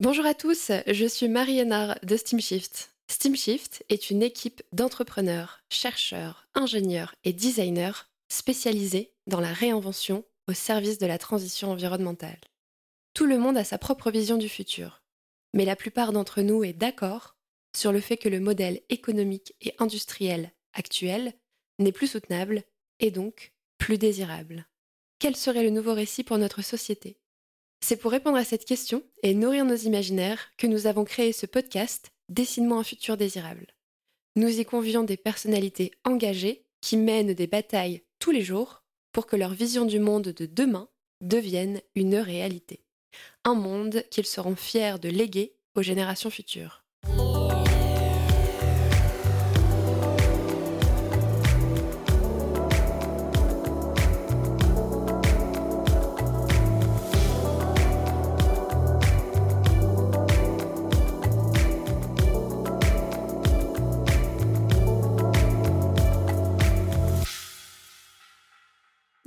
Bonjour à tous, je suis Marie Hénard de SteamShift. SteamShift est une équipe d'entrepreneurs, chercheurs, ingénieurs et designers spécialisés dans la réinvention au service de la transition environnementale. Tout le monde a sa propre vision du futur, mais la plupart d'entre nous est d'accord sur le fait que le modèle économique et industriel actuel n'est plus soutenable et donc plus désirable. Quel serait le nouveau récit pour notre société? C'est pour répondre à cette question et nourrir nos imaginaires que nous avons créé ce podcast Dessine-moi un futur désirable. Nous y convions des personnalités engagées qui mènent des batailles tous les jours pour que leur vision du monde de demain devienne une réalité. Un monde qu'ils seront fiers de léguer aux générations futures.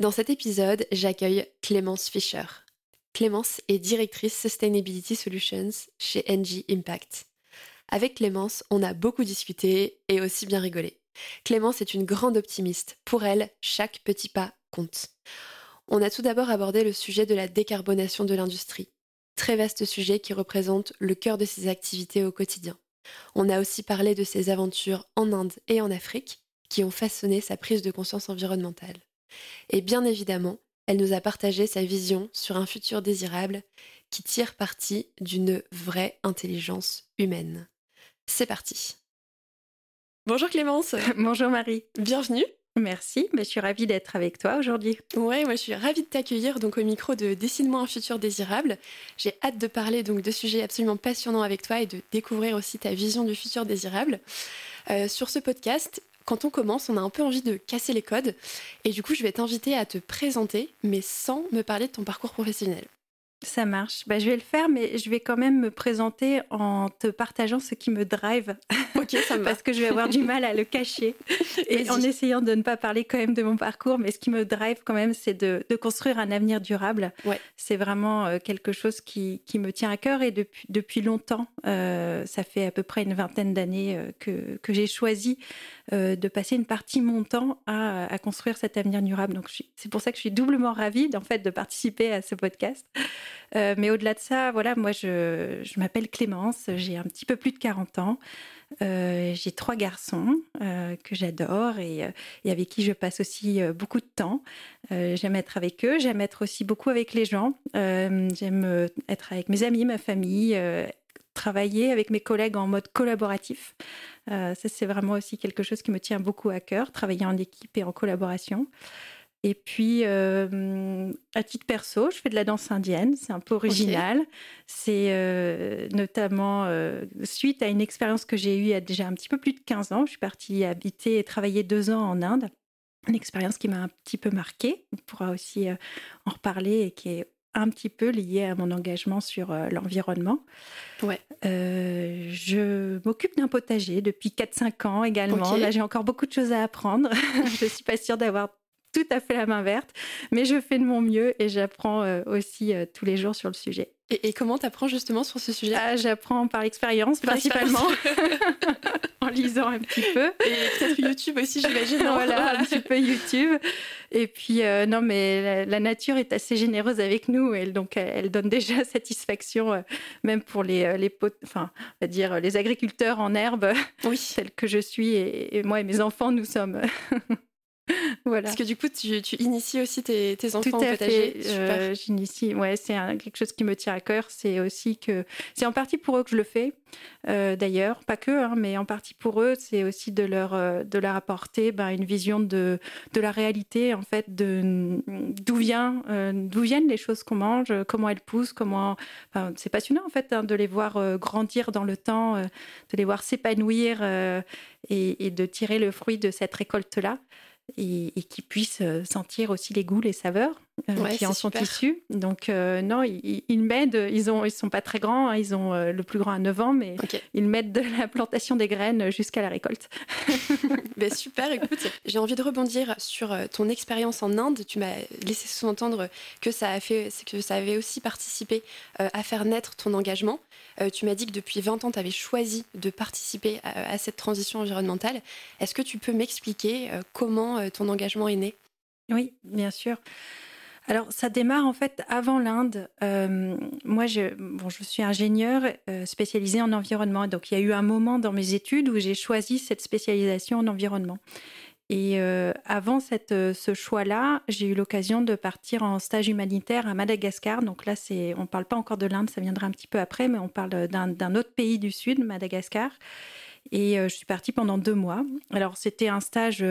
Dans cet épisode, j'accueille Clémence Fischer. Clémence est directrice Sustainability Solutions chez NG Impact. Avec Clémence, on a beaucoup discuté et aussi bien rigolé. Clémence est une grande optimiste. Pour elle, chaque petit pas compte. On a tout d'abord abordé le sujet de la décarbonation de l'industrie. Très vaste sujet qui représente le cœur de ses activités au quotidien. On a aussi parlé de ses aventures en Inde et en Afrique qui ont façonné sa prise de conscience environnementale. Et bien évidemment, elle nous a partagé sa vision sur un futur désirable qui tire parti d'une vraie intelligence humaine. C'est parti. Bonjour Clémence. Bonjour Marie. Bienvenue. Merci, mais je suis ravie d'être avec toi aujourd'hui. Ouais, moi je suis ravie de t'accueillir donc au micro de Dessine-moi un futur désirable. J'ai hâte de parler donc de sujets absolument passionnants avec toi et de découvrir aussi ta vision du futur désirable. Euh, sur ce podcast, quand on commence, on a un peu envie de casser les codes. Et du coup, je vais t'inviter à te présenter, mais sans me parler de ton parcours professionnel. Ça marche. Bah, je vais le faire, mais je vais quand même me présenter en te partageant ce qui me drive. Ok, ça me Parce que je vais avoir du mal à le cacher. Et en essayant de ne pas parler quand même de mon parcours, mais ce qui me drive quand même, c'est de, construire un avenir durable. Ouais. C'est vraiment euh, quelque chose qui, qui, me tient à cœur et depuis, depuis longtemps, euh, ça fait à peu près une vingtaine d'années euh, que, que j'ai choisi de passer une partie de mon temps à, construire cet avenir durable. Donc c'est pour ça que je suis doublement ravie en fait de participer à ce podcast. Euh, mais au-delà de ça, voilà, moi, je, m'appelle Clémence, j'ai un petit peu plus de 40 ans. Euh, j'ai trois garçons euh, que j'adore et, avec qui je passe aussi beaucoup de temps. j'aime être avec eux, j'aime être aussi beaucoup avec les gens. j'aime être avec mes amis, ma famille, travailler avec mes collègues en mode collaboratif. ça, c'est vraiment aussi quelque chose qui me tient beaucoup à cœur, travailler en équipe et en collaboration. Et puis, euh, à titre perso, je fais de la danse indienne. C'est un peu original. C'est euh, notamment euh, suite à une expérience que j'ai eue il y a déjà un petit peu plus de 15 ans. Je suis partie habiter et travailler deux ans en Inde. Une expérience qui m'a un petit peu marquée. On pourra aussi en reparler et qui est un petit peu liée à mon engagement sur l'environnement. Ouais. je m'occupe d'un potager depuis 4-5 ans également. Là, j'ai encore beaucoup de choses à apprendre. je ne suis pas sûre d'avoir tout à fait la main verte, mais je fais de mon mieux et j'apprends euh, aussi euh, tous les jours sur le sujet. Et, comment tu apprends justement sur ce sujet? Ah, J'apprends par l'expérience principalement, en lisant un petit peu. Et peut-être YouTube aussi, j'imagine. voilà, un petit peu YouTube. Et puis, euh, non, mais la, nature est assez généreuse avec nous, et donc elle, donne déjà satisfaction, même pour les, les enfin, on va dire les agriculteurs en herbe, oui. tels que je suis, et moi et mes enfants, nous sommes. voilà. Parce que du coup, tu, tu inities aussi tes, tes enfants Tout à au potager. Euh, J'initie. Ouais, c'est quelque chose qui me tient à cœur. C'est aussi que c'est en partie pour eux que je le fais. Euh, D'ailleurs, pas que, hein, mais en partie pour eux, c'est aussi de leur euh, de leur apporter ben, une vision de de la réalité, en fait, de d'où vient euh, d'où viennent les choses qu'on mange, comment elles poussent, comment. Enfin, c'est passionnant en fait hein, de les voir grandir dans le temps, de les voir s'épanouir et, et de tirer le fruit de cette récolte là et, et qui puissent euh, sentir aussi les goûts, les saveurs. Qui en sont issus. Donc non, ils, m'aident. Ils ont, ils sont pas très grands. Hein. ils ont le plus grand à 9 ans, mais ils m'aident de la plantation des graines jusqu'à la récolte. ben super. Écoute, j'ai envie de rebondir sur ton expérience en Inde. Tu m'as laissé sous-entendre que ça a fait, que ça avait aussi participé à faire naître ton engagement. tu m'as dit que depuis 20 ans, tu avais choisi de participer à cette transition environnementale. Est-ce que tu peux m'expliquer comment ton engagement est né? Oui, bien sûr. Alors, ça démarre en fait avant l'Inde. Euh, moi, je, bon, je suis ingénieure euh, spécialisée en environnement. Donc, il y a eu un moment dans mes études où j'ai choisi cette spécialisation en environnement. Et euh, avant cette, ce choix-là, j'ai eu l'occasion de partir en stage humanitaire à Madagascar. Donc là, on ne parle pas encore de l'Inde, ça viendra un petit peu après, mais on parle d'un, autre pays du Sud, Madagascar. Et je suis partie pendant deux mois. Alors, c'était un stage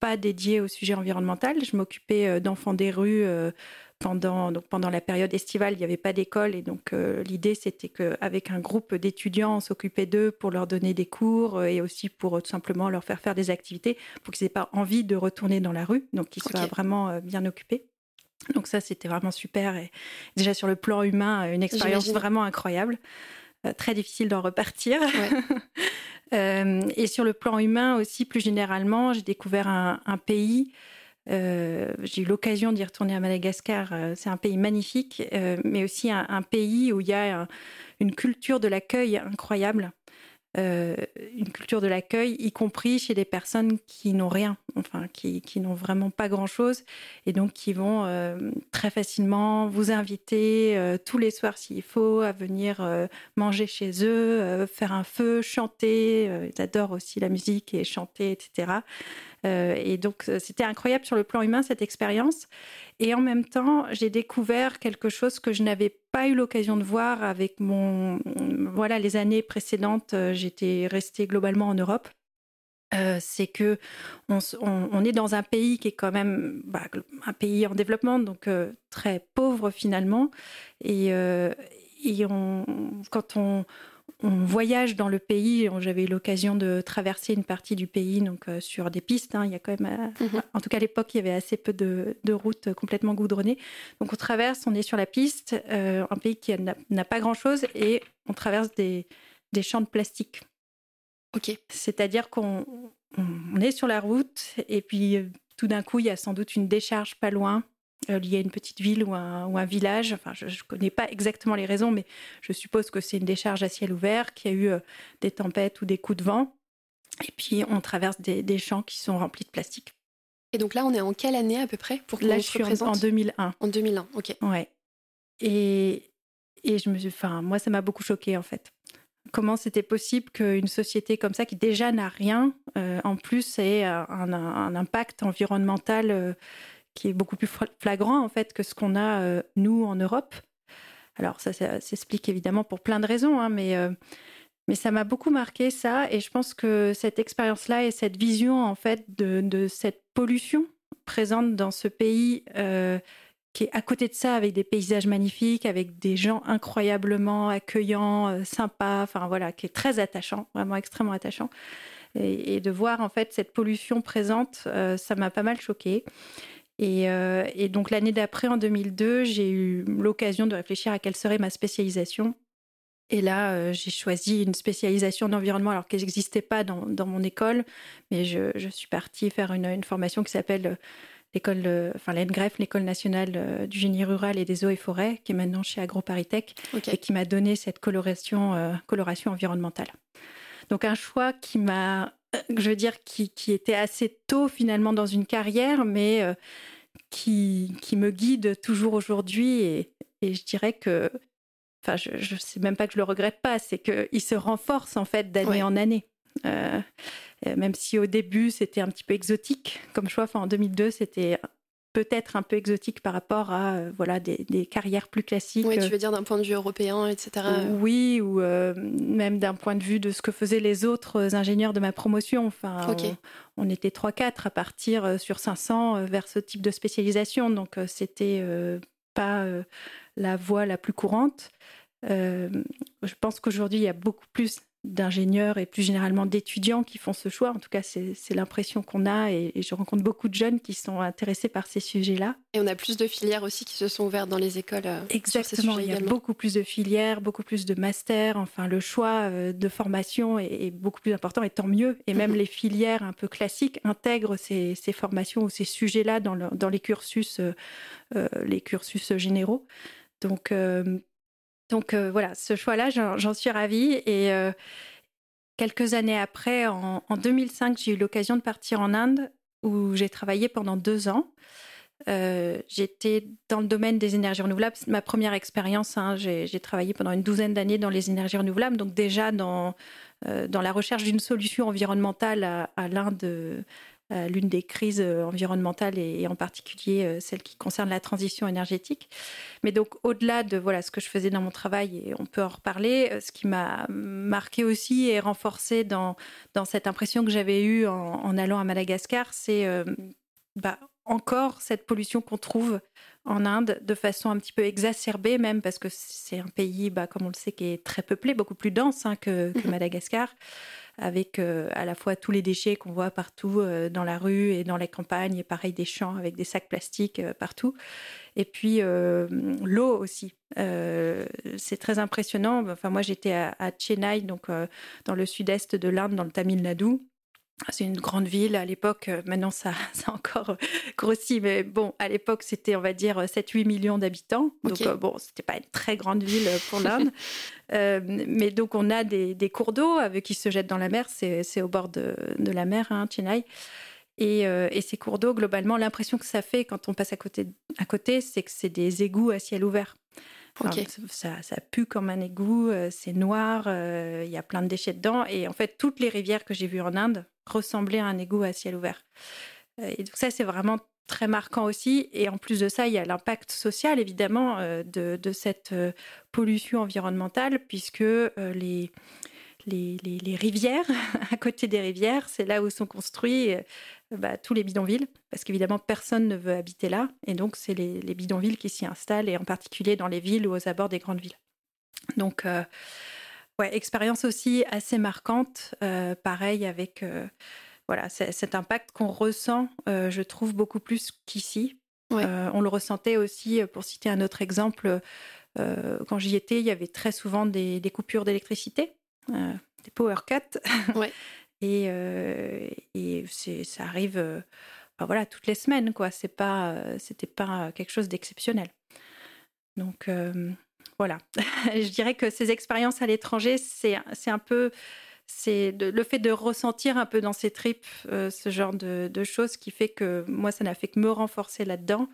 pas dédié au sujet environnemental. Je m'occupais euh, d'enfants des rues euh, pendant, donc pendant la période estivale, il n'y avait pas d'école et donc euh, l'idée c'était qu'avec un groupe d'étudiants, on s'occupait d'eux pour leur donner des cours et aussi pour tout simplement leur faire faire des activités pour qu'ils n'aient pas envie de retourner dans la rue, donc qu'ils soient vraiment bien occupés. Donc ça c'était vraiment super et déjà sur le plan humain, une expérience vraiment incroyable. très difficile d'en repartir. et sur le plan humain aussi, plus généralement, j'ai découvert un, pays. Euh, j'ai eu l'occasion d'y retourner à Madagascar. Euh, c'est un pays magnifique, mais aussi un, pays où il y a une culture de l'accueil incroyable. Euh, une culture de l'accueil, y compris chez des personnes qui n'ont rien, enfin qui, qui n'ont vraiment pas grand-chose, et donc qui vont euh, très facilement vous inviter euh, tous les soirs s'il faut à venir manger chez eux, faire un feu, chanter. ils adorent aussi la musique et chanter, etc. et donc c'était incroyable sur le plan humain cette expérience. Et en même temps, j'ai découvert quelque chose que je n'avais pas eu l'occasion de voir avec mon. Voilà, les années précédentes, euh, j'étais restée globalement en Europe. Euh, c'est que on, est dans un pays qui est quand même bah, un pays en développement, donc euh, très pauvre finalement. Et, et on, quand on, on voyage dans le pays. J'avais eu l'occasion de traverser une partie du pays donc euh, sur des pistes. Hein. Il y a quand même, euh, mhm. en tout cas à l'époque, il y avait assez peu de, routes complètement goudronnées. Donc on traverse, on est sur la piste, euh, un pays qui n'a pas grand-chose et on traverse des, champs de plastique. Ok. C'est-à-dire qu'on est sur la route et puis tout d'un coup, il y a sans doute une décharge pas loin euh, lié à une petite ville ou un, village. Enfin, je ne connais pas exactement les raisons, mais je suppose que c'est une décharge à ciel ouvert, qu'il y a eu euh, des tempêtes ou des coups de vent. Et puis, on traverse des, champs qui sont remplis de plastique. Et donc là, on est en quelle année à peu près pour Là, je suis en, 2001. En 2001, ok. Ouais. Et, et je me suis, enfin, moi, ça m'a beaucoup choqué en fait. Comment c'était possible qu'une société comme ça, qui déjà n'a rien, euh, en plus ait un, un, impact environnemental qui est beaucoup plus flagrant en fait que ce qu'on a euh, nous en Europe. Alors ça, s'explique évidemment pour plein de raisons, hein, mais euh, mais ça m'a beaucoup marqué ça, et je pense que cette expérience-là et cette vision en fait de, cette pollution présente dans ce pays euh, qui est à côté de ça avec des paysages magnifiques, avec des gens incroyablement accueillants, sympas, enfin voilà, qui est très attachant, vraiment extrêmement attachant. Et, de voir en fait cette pollution présente, ça m'a pas mal Euh, et, donc l'année d'après, en 2002, j'ai eu l'occasion de réfléchir à quelle serait ma spécialisation. Et là, euh, j'ai choisi une spécialisation d'environnement, alors qu'elle n'existait pas dans, mon école, mais je, suis partie faire une, formation qui s'appelle euh, l'école, enfin l'ENGREF, l'école nationale du génie rural et des eaux et forêts, qui est maintenant chez AgroParisTech, et qui m'a donné cette coloration, coloration environnementale. Donc un choix qui m'a je veux dire, qui, était assez tôt finalement dans une carrière, mais qui, qui, me guide toujours aujourd'hui. Et, je dirais que, enfin, je ne sais même pas que je le regrette pas, c'est qu'il se renforce en fait d'année en année. Euh, même si au début c'était un petit peu exotique comme choix, enfin en 2002 c'était peut-être un peu exotique par rapport à euh, voilà des, carrières plus classiques. Oui, tu veux dire d'un point de vue européen, etc. Oui, ou euh, même d'un point de vue de ce que faisaient les autres ingénieurs de ma promotion. Enfin, on, était 3-4 à partir euh, sur 500 vers ce type de spécialisation, donc c'était pas la voie la plus courante. je pense qu'aujourd'hui, il y a beaucoup plus d'ingénieurs et plus généralement d'étudiants qui font ce choix. En tout cas, c'est l'impression qu'on a et, je rencontre beaucoup de jeunes qui sont intéressés par ces sujets-là. Et on a plus de filières aussi qui se sont ouvertes dans les écoles. Euh, Exactement, il y a beaucoup plus de filières, beaucoup plus de masters. Enfin, le choix euh, de formation est, beaucoup plus important et tant mieux. Et même mhm. les filières un peu classiques intègrent ces, formations ou ces sujets-là dans, dans, les cursus, euh, les cursus généraux. Donc, donc euh, voilà, ce choix-là, j'en suis ravie. Et euh, quelques années après, en, 2005, j'ai eu l'occasion de partir en Inde où j'ai travaillé pendant deux ans. Euh, j'étais dans le domaine des énergies renouvelables. C'est ma première expérience. Hein. J'ai travaillé pendant une douzaine d'années dans les énergies renouvelables, donc déjà dans, la recherche d'une solution environnementale à, à l'Inde euh, l'une des crises euh, environnementales et, en particulier euh, celle qui concerne la transition énergétique. Mais donc au-delà de voilà ce que je faisais dans mon travail et on peut en reparler, ce qui m'a marqué aussi et renforcé dans, dans cette impression que j'avais eue en, allant à Madagascar, c'est bah, encore cette pollution qu'on trouve en Inde de façon un petit peu exacerbée même parce que c'est un pays, bah, comme on le sait, qui est très peuplé, beaucoup plus dense hein, que, que, Madagascar avec euh, à la fois tous les déchets qu'on voit partout euh, dans la rue et dans les campagnes, et pareil des champs avec des sacs plastiques euh, partout. Et puis l'eau aussi. c'est très impressionnant. Enfin, moi, j'étais à, à, Chennai, donc dans le sud-est de l'Inde, dans le Tamil Nadu. C'est une grande ville à l'époque. Euh, maintenant, ça, ça a encore euh, grossi. Mais bon, à l'époque, c'était, on va dire, 7-8 millions d'habitants. Donc, euh, bon, c'était pas une très grande ville pour l'Inde. mais donc, on a des, cours d'eau qui se jettent dans la mer. C'est au bord de, la mer, hein, Chennai. Et, et, ces cours d'eau, globalement, l'impression que ça fait quand on passe à côté, à côté c'est que c'est des égouts à ciel ouvert ça, ça, pue comme un égout, euh, c'est noir, euh, il y a plein de déchets dedans. Et en fait, toutes les rivières que j'ai vues en Inde ressemblaient à un égout à ciel ouvert. Euh, et donc ça, c'est vraiment très marquant aussi. Et en plus de ça, il y a l'impact social, évidemment, de, de, cette pollution environnementale, puisque les, les, les, les, rivières, à côté des rivières, c'est là où sont construits bah, tous les bidonvilles, parce qu'évidemment, personne ne veut habiter là. Et donc, c'est les, bidonvilles qui s'y installent, et en particulier dans les villes ou aux abords des grandes villes. Donc, euh, ouais, expérience aussi assez marquante, euh, pareil avec euh, voilà, cet impact qu'on ressent, je trouve, beaucoup plus qu'ici. on le ressentait aussi, pour citer un autre exemple, quand j'y étais, il y avait très souvent des, des coupures d'électricité, des power cuts. Ouais. Et, euh, et ça arrive euh, voilà, toutes les semaines, quoi. C'est pas, euh, c'était pas quelque chose d'exceptionnel. Donc voilà, je dirais que ces expériences à l'étranger, c'est, un peu c'est le fait de ressentir un peu dans ses tripes ce genre de, de, choses qui fait que moi, ça n'a fait que me renforcer là-dedans.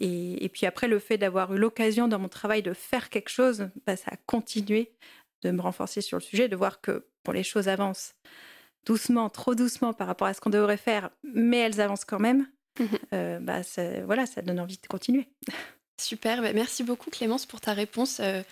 Et, et, puis après, le fait d'avoir eu l'occasion dans mon travail de faire quelque chose, bah, ça a continué de me renforcer sur le sujet, de voir que pour les choses avancent doucement, trop doucement par rapport à ce qu'on devrait faire, mais elles avancent quand même, mhm. euh, bah, voilà, ça donne envie de continuer. Super, bah, merci beaucoup Clémence pour ta réponse euh,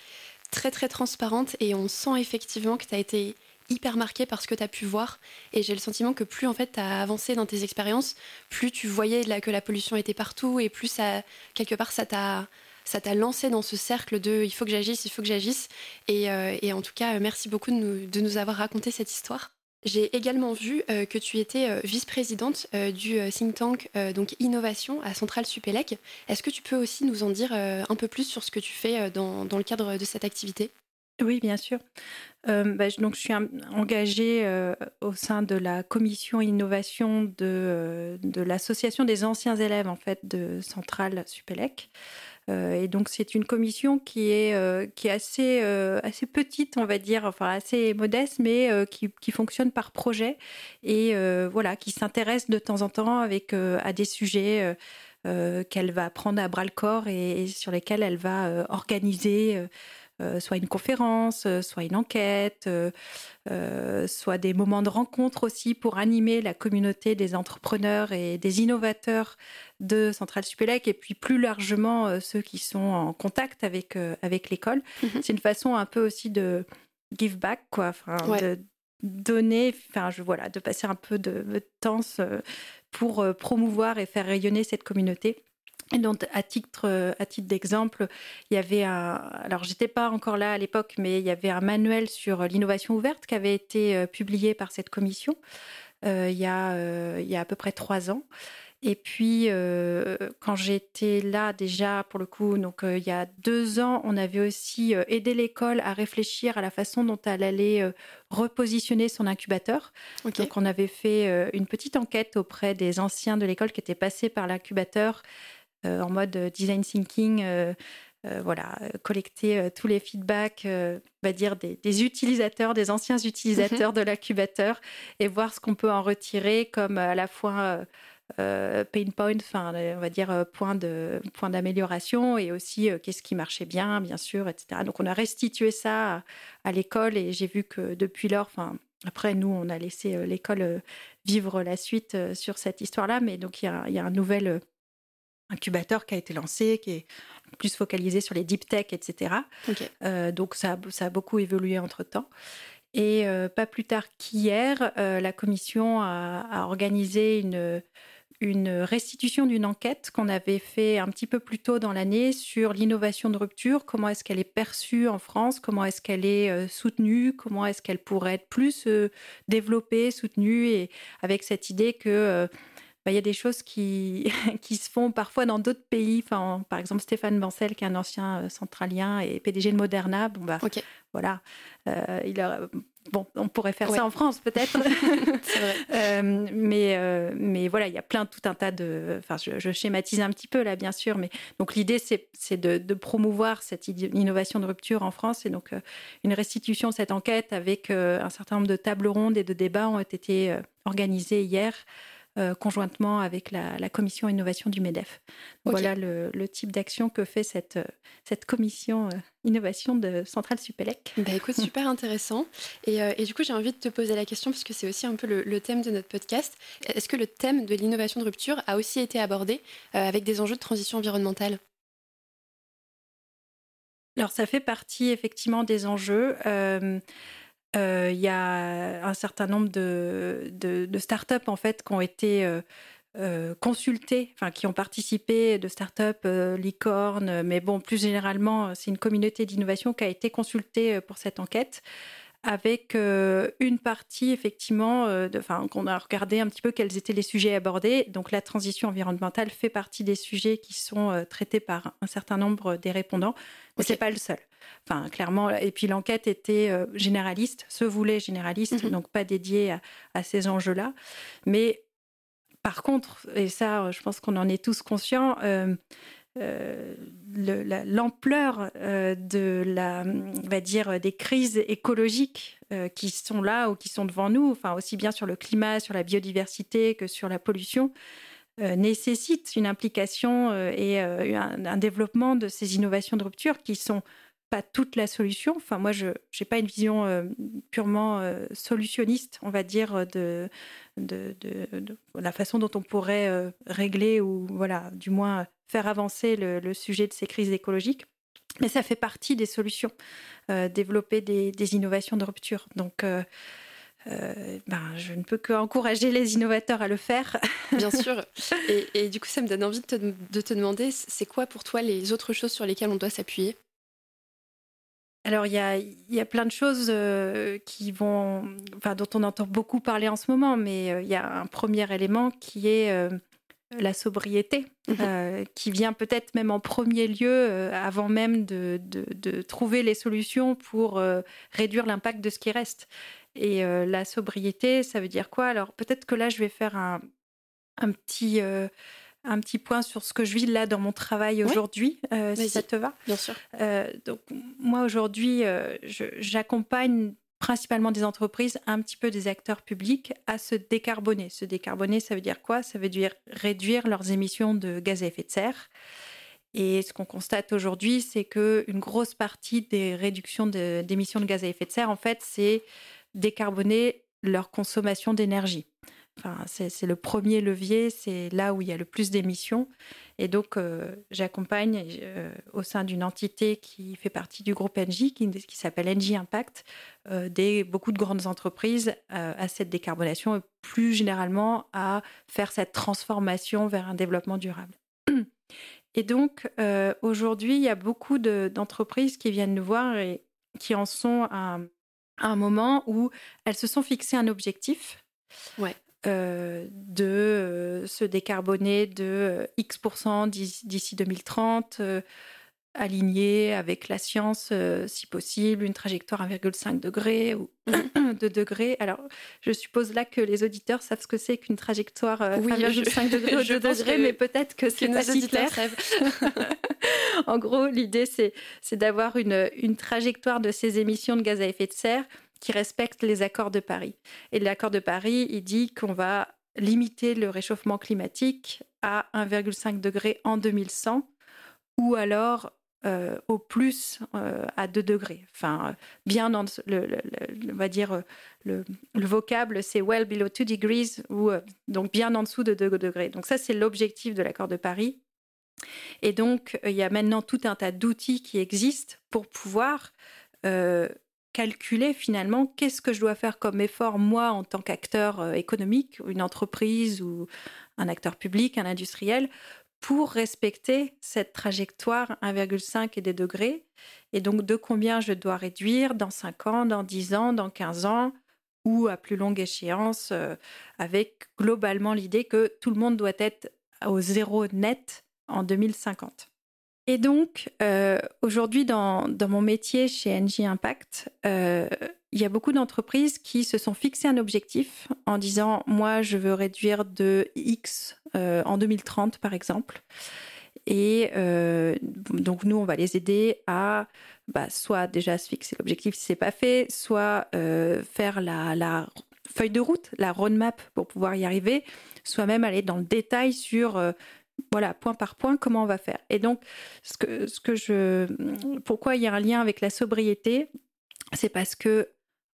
très très transparente et on sent effectivement que tu as été hyper marquée par ce que tu as pu voir et j'ai le sentiment que plus en fait tu as avancé dans tes expériences, plus tu voyais là, que la pollution était partout et plus ça, quelque part ça t'a ça t'a lancé dans ce cercle de il faut que j'agisse, il faut que j'agisse. Et, euh, en tout cas, merci beaucoup de nous avoir raconté cette histoire. J'ai également vu euh, que tu étais euh, vice-présidente euh, du think tank donc Innovation à Centrale Supélec. Est-ce que tu peux aussi nous en dire un peu plus sur ce que tu fais dans, dans le cadre de cette activité? Oui, bien sûr. Bah, donc, je suis engagée au sein de la commission innovation de, de l'association des anciens élèves en fait de Centrale Supélec. Euh, et donc c'est une commission qui est euh, qui est assez euh, assez petite, on va dire, enfin assez modeste, mais qui, qui, fonctionne par projet et voilà, qui s'intéresse de temps en temps avec à des sujets. qu'elle va prendre à bras le corps et, sur lesquels elle va organiser soit une conférence, soit une enquête, soit des moments de rencontre aussi pour animer la communauté des entrepreneurs et des innovateurs de Centrale Supélec et puis plus largement euh, ceux qui sont en contact avec, euh, avec l'école. Mhm. C'est une façon un peu aussi de give back, quoi, enfin, de donner, enfin, je, voilà, de passer un peu de, temps euh, pour promouvoir et faire rayonner cette communauté. Et donc, à titre, à titre d'exemple, il y avait un. Alors, j'étais pas encore là à l'époque, mais il y avait un manuel sur l'innovation ouverte qui avait été publié par cette commission il, y a, il y a à peu près trois ans. Et puis, euh, quand j'étais là déjà, pour le coup, donc euh, il y a deux ans, on avait aussi euh, aidé l'école à réfléchir à la façon dont elle allait repositionner son incubateur. Donc, on avait fait une petite enquête auprès des anciens de l'école qui étaient passés par l'incubateur en mode design thinking. voilà, collecter tous les feedbacks, on va dire des, utilisateurs, des anciens utilisateurs mhm. de l'incubateur, et voir ce qu'on peut en retirer comme à la fois euh, pain point, enfin, on va dire euh, point de point d'amélioration et aussi euh, qu'est-ce qui marchait bien, bien sûr, etc. Donc on a restitué ça à, l'école et j'ai vu que depuis lors, enfin après nous on a laissé l'école vivre la suite sur cette histoire-là, mais donc il y a, y a, un nouvel incubateur qui a été lancé, qui est plus focalisé sur les deep tech, etc. donc ça, ça a beaucoup évolué entre temps. Et pas plus tard qu'hier, la commission a, a organisé une une restitution d'une enquête qu'on avait fait un petit peu plus tôt dans l'année sur l'innovation de rupture, comment est-ce qu'elle est perçue en France, comment est-ce qu'elle est euh, soutenue, comment est-ce qu'elle pourrait être plus euh, développée, soutenue, et avec cette idée que euh, bah, il y a des choses qui, qui se font parfois dans d'autres pays. Enfin, par exemple, Stéphane Bancel, qui est un ancien centralien et PDG de Moderna, bon, bah, voilà, il a, Bon, on pourrait faire ça en France peut-être. euh, mais, euh, mais voilà, il y a plein, tout un tas de. Enfin, je, schématise un petit peu là, bien sûr. Mais donc l'idée, c'est de, de, promouvoir cette innovation de rupture en France. Et donc, euh, une restitution de cette enquête avec euh, un certain nombre de tables rondes et de débats ont été organisés hier euh, conjointement avec la, commission innovation du MEDEF. Voilà le, type d'action que fait cette, euh, cette commission euh, innovation de Centrale Supélec. Bah écoute, super intéressant. Et, du coup, j'ai envie de te poser la question, puisque c'est aussi un peu le, thème de notre podcast. Est-ce que le thème de l'innovation de rupture a aussi été abordé avec des enjeux de transition environnementale? Alors ça fait partie effectivement des enjeux. Euh, il y a un certain nombre de, de, startups en fait qui ont été euh, euh, consultées, enfin qui ont participé de startups licornes, mais bon, plus généralement, c'est une communauté d'innovation qui a été consultée pour cette enquête avec une partie effectivement, enfin qu'on a regardé un petit peu quels étaient les sujets abordés. Donc la transition environnementale fait partie des sujets qui sont traités par un certain nombre des répondants, mais c'est pas le seul. Enfin, clairement. Et puis l'enquête était euh, généraliste, se voulait généraliste, mhm. donc pas dédiée à, ces enjeux-là. Mais par contre, et ça, je pense qu'on en est tous conscients, euh, euh, l'ampleur de la, on va dire, des crises écologiques qui sont là ou qui sont devant nous, enfin aussi bien sur le climat, sur la biodiversité que sur la pollution, nécessite une implication et un, un, développement de ces innovations de rupture qui sont pas toute la solution. Enfin, moi, je n'ai pas une vision euh, purement euh, solutionniste, on va dire, de, de, la façon dont on pourrait euh, régler ou, voilà, du moins faire avancer le, sujet de ces crises écologiques. Mais ça fait partie des solutions, développer des, innovations de rupture. Donc, ben, je ne peux qu'encourager les innovateurs à le faire. Bien sûr. Et, du coup, ça me donne envie de te demander, c'est quoi pour toi les autres choses sur lesquelles on doit s'appuyer? Alors, il y a, y a, plein de choses euh, qui vont, enfin, dont on entend beaucoup parler en ce moment, mais euh, il y a un premier élément qui est euh, la sobriété, mhm. qui vient peut-être même en premier lieu, avant même de, de, trouver les solutions pour réduire l'impact de ce qui reste. Et la sobriété, ça veut dire quoi? Alors, peut-être que là, je vais faire un, un petit un petit point sur ce que je vis là dans mon travail aujourd'hui, euh, si ça te va. Bien sûr. Euh, donc moi aujourd'hui, euh, j'accompagne principalement des entreprises, un petit peu des acteurs publics, à se décarboner. Se décarboner, ça veut dire quoi? Ça veut dire réduire leurs émissions de gaz à effet de serre. Et ce qu'on constate aujourd'hui, c'est qu'une grosse partie des réductions d'émissions de, gaz à effet de serre, en fait, c'est décarboner leur consommation d'énergie c'est le premier levier, c'est là où il y a le plus d'émissions. Et donc, euh, j'accompagne euh, au sein d'une entité qui fait partie du groupe Engie, qui, s'appelle Engie Impact, euh, des, beaucoup de grandes entreprises à cette décarbonation et plus généralement à faire cette transformation vers un développement durable. Et donc, aujourd'hui, il y a beaucoup d'entreprises qui viennent nous voir et qui en sont à, un moment où elles se sont fixées un objectif. Ouais. De se décarboner de X% d'ici 2030, aligné avec la science, euh, si possible, une trajectoire 1,5 degré ou 2 degrés. Alors, je suppose là que les auditeurs savent ce que c'est qu'une trajectoire 1,5 euh, degré ou 2 degrés, mais peut-être que c'est pas si clair. en gros, l'idée, c'est, d'avoir une, une trajectoire de ces émissions de gaz à effet de serre qui respecte les accords de Paris. Et l'accord de Paris, il dit qu'on va limiter le réchauffement climatique à 1,5 degré en 2100 ou alors euh, au plus euh, à 2 degrés. Enfin, bien dans le, on va dire, euh, le, vocable, c'est well below 2 degrees, ou donc bien en dessous de 2 degrés. Donc ça, c'est l'objectif de l'accord de Paris. Et donc, il y a maintenant tout un tas d'outils qui existent pour pouvoir calculer finalement qu'est-ce que je dois faire comme effort, moi, en tant qu'acteur économique, une entreprise ou un acteur public, un industriel, pour respecter cette trajectoire 1,5 et des degrés? Et donc, de combien je dois réduire dans 5 ans, dans 10 ans, dans 15 ans, ou à plus longue échéance, euh, avec globalement l'idée que tout le monde doit être au zéro net en 2050. Et donc, euh, aujourd'hui, dans, mon métier chez NG Impact, euh, il y a beaucoup d'entreprises qui se sont fixées un objectif en disant moi je veux réduire de X euh, en 2030 par exemple. Et donc nous on va les aider à bah, soit déjà se fixer l'objectif si c'est pas fait, soit faire la, la, feuille de route, la roadmap pour pouvoir y arriver, soit même aller dans le détail sur voilà, point par point, comment on va faire. Et donc, ce que, ce que je, pourquoi il y a un lien avec la sobriété, c'est parce que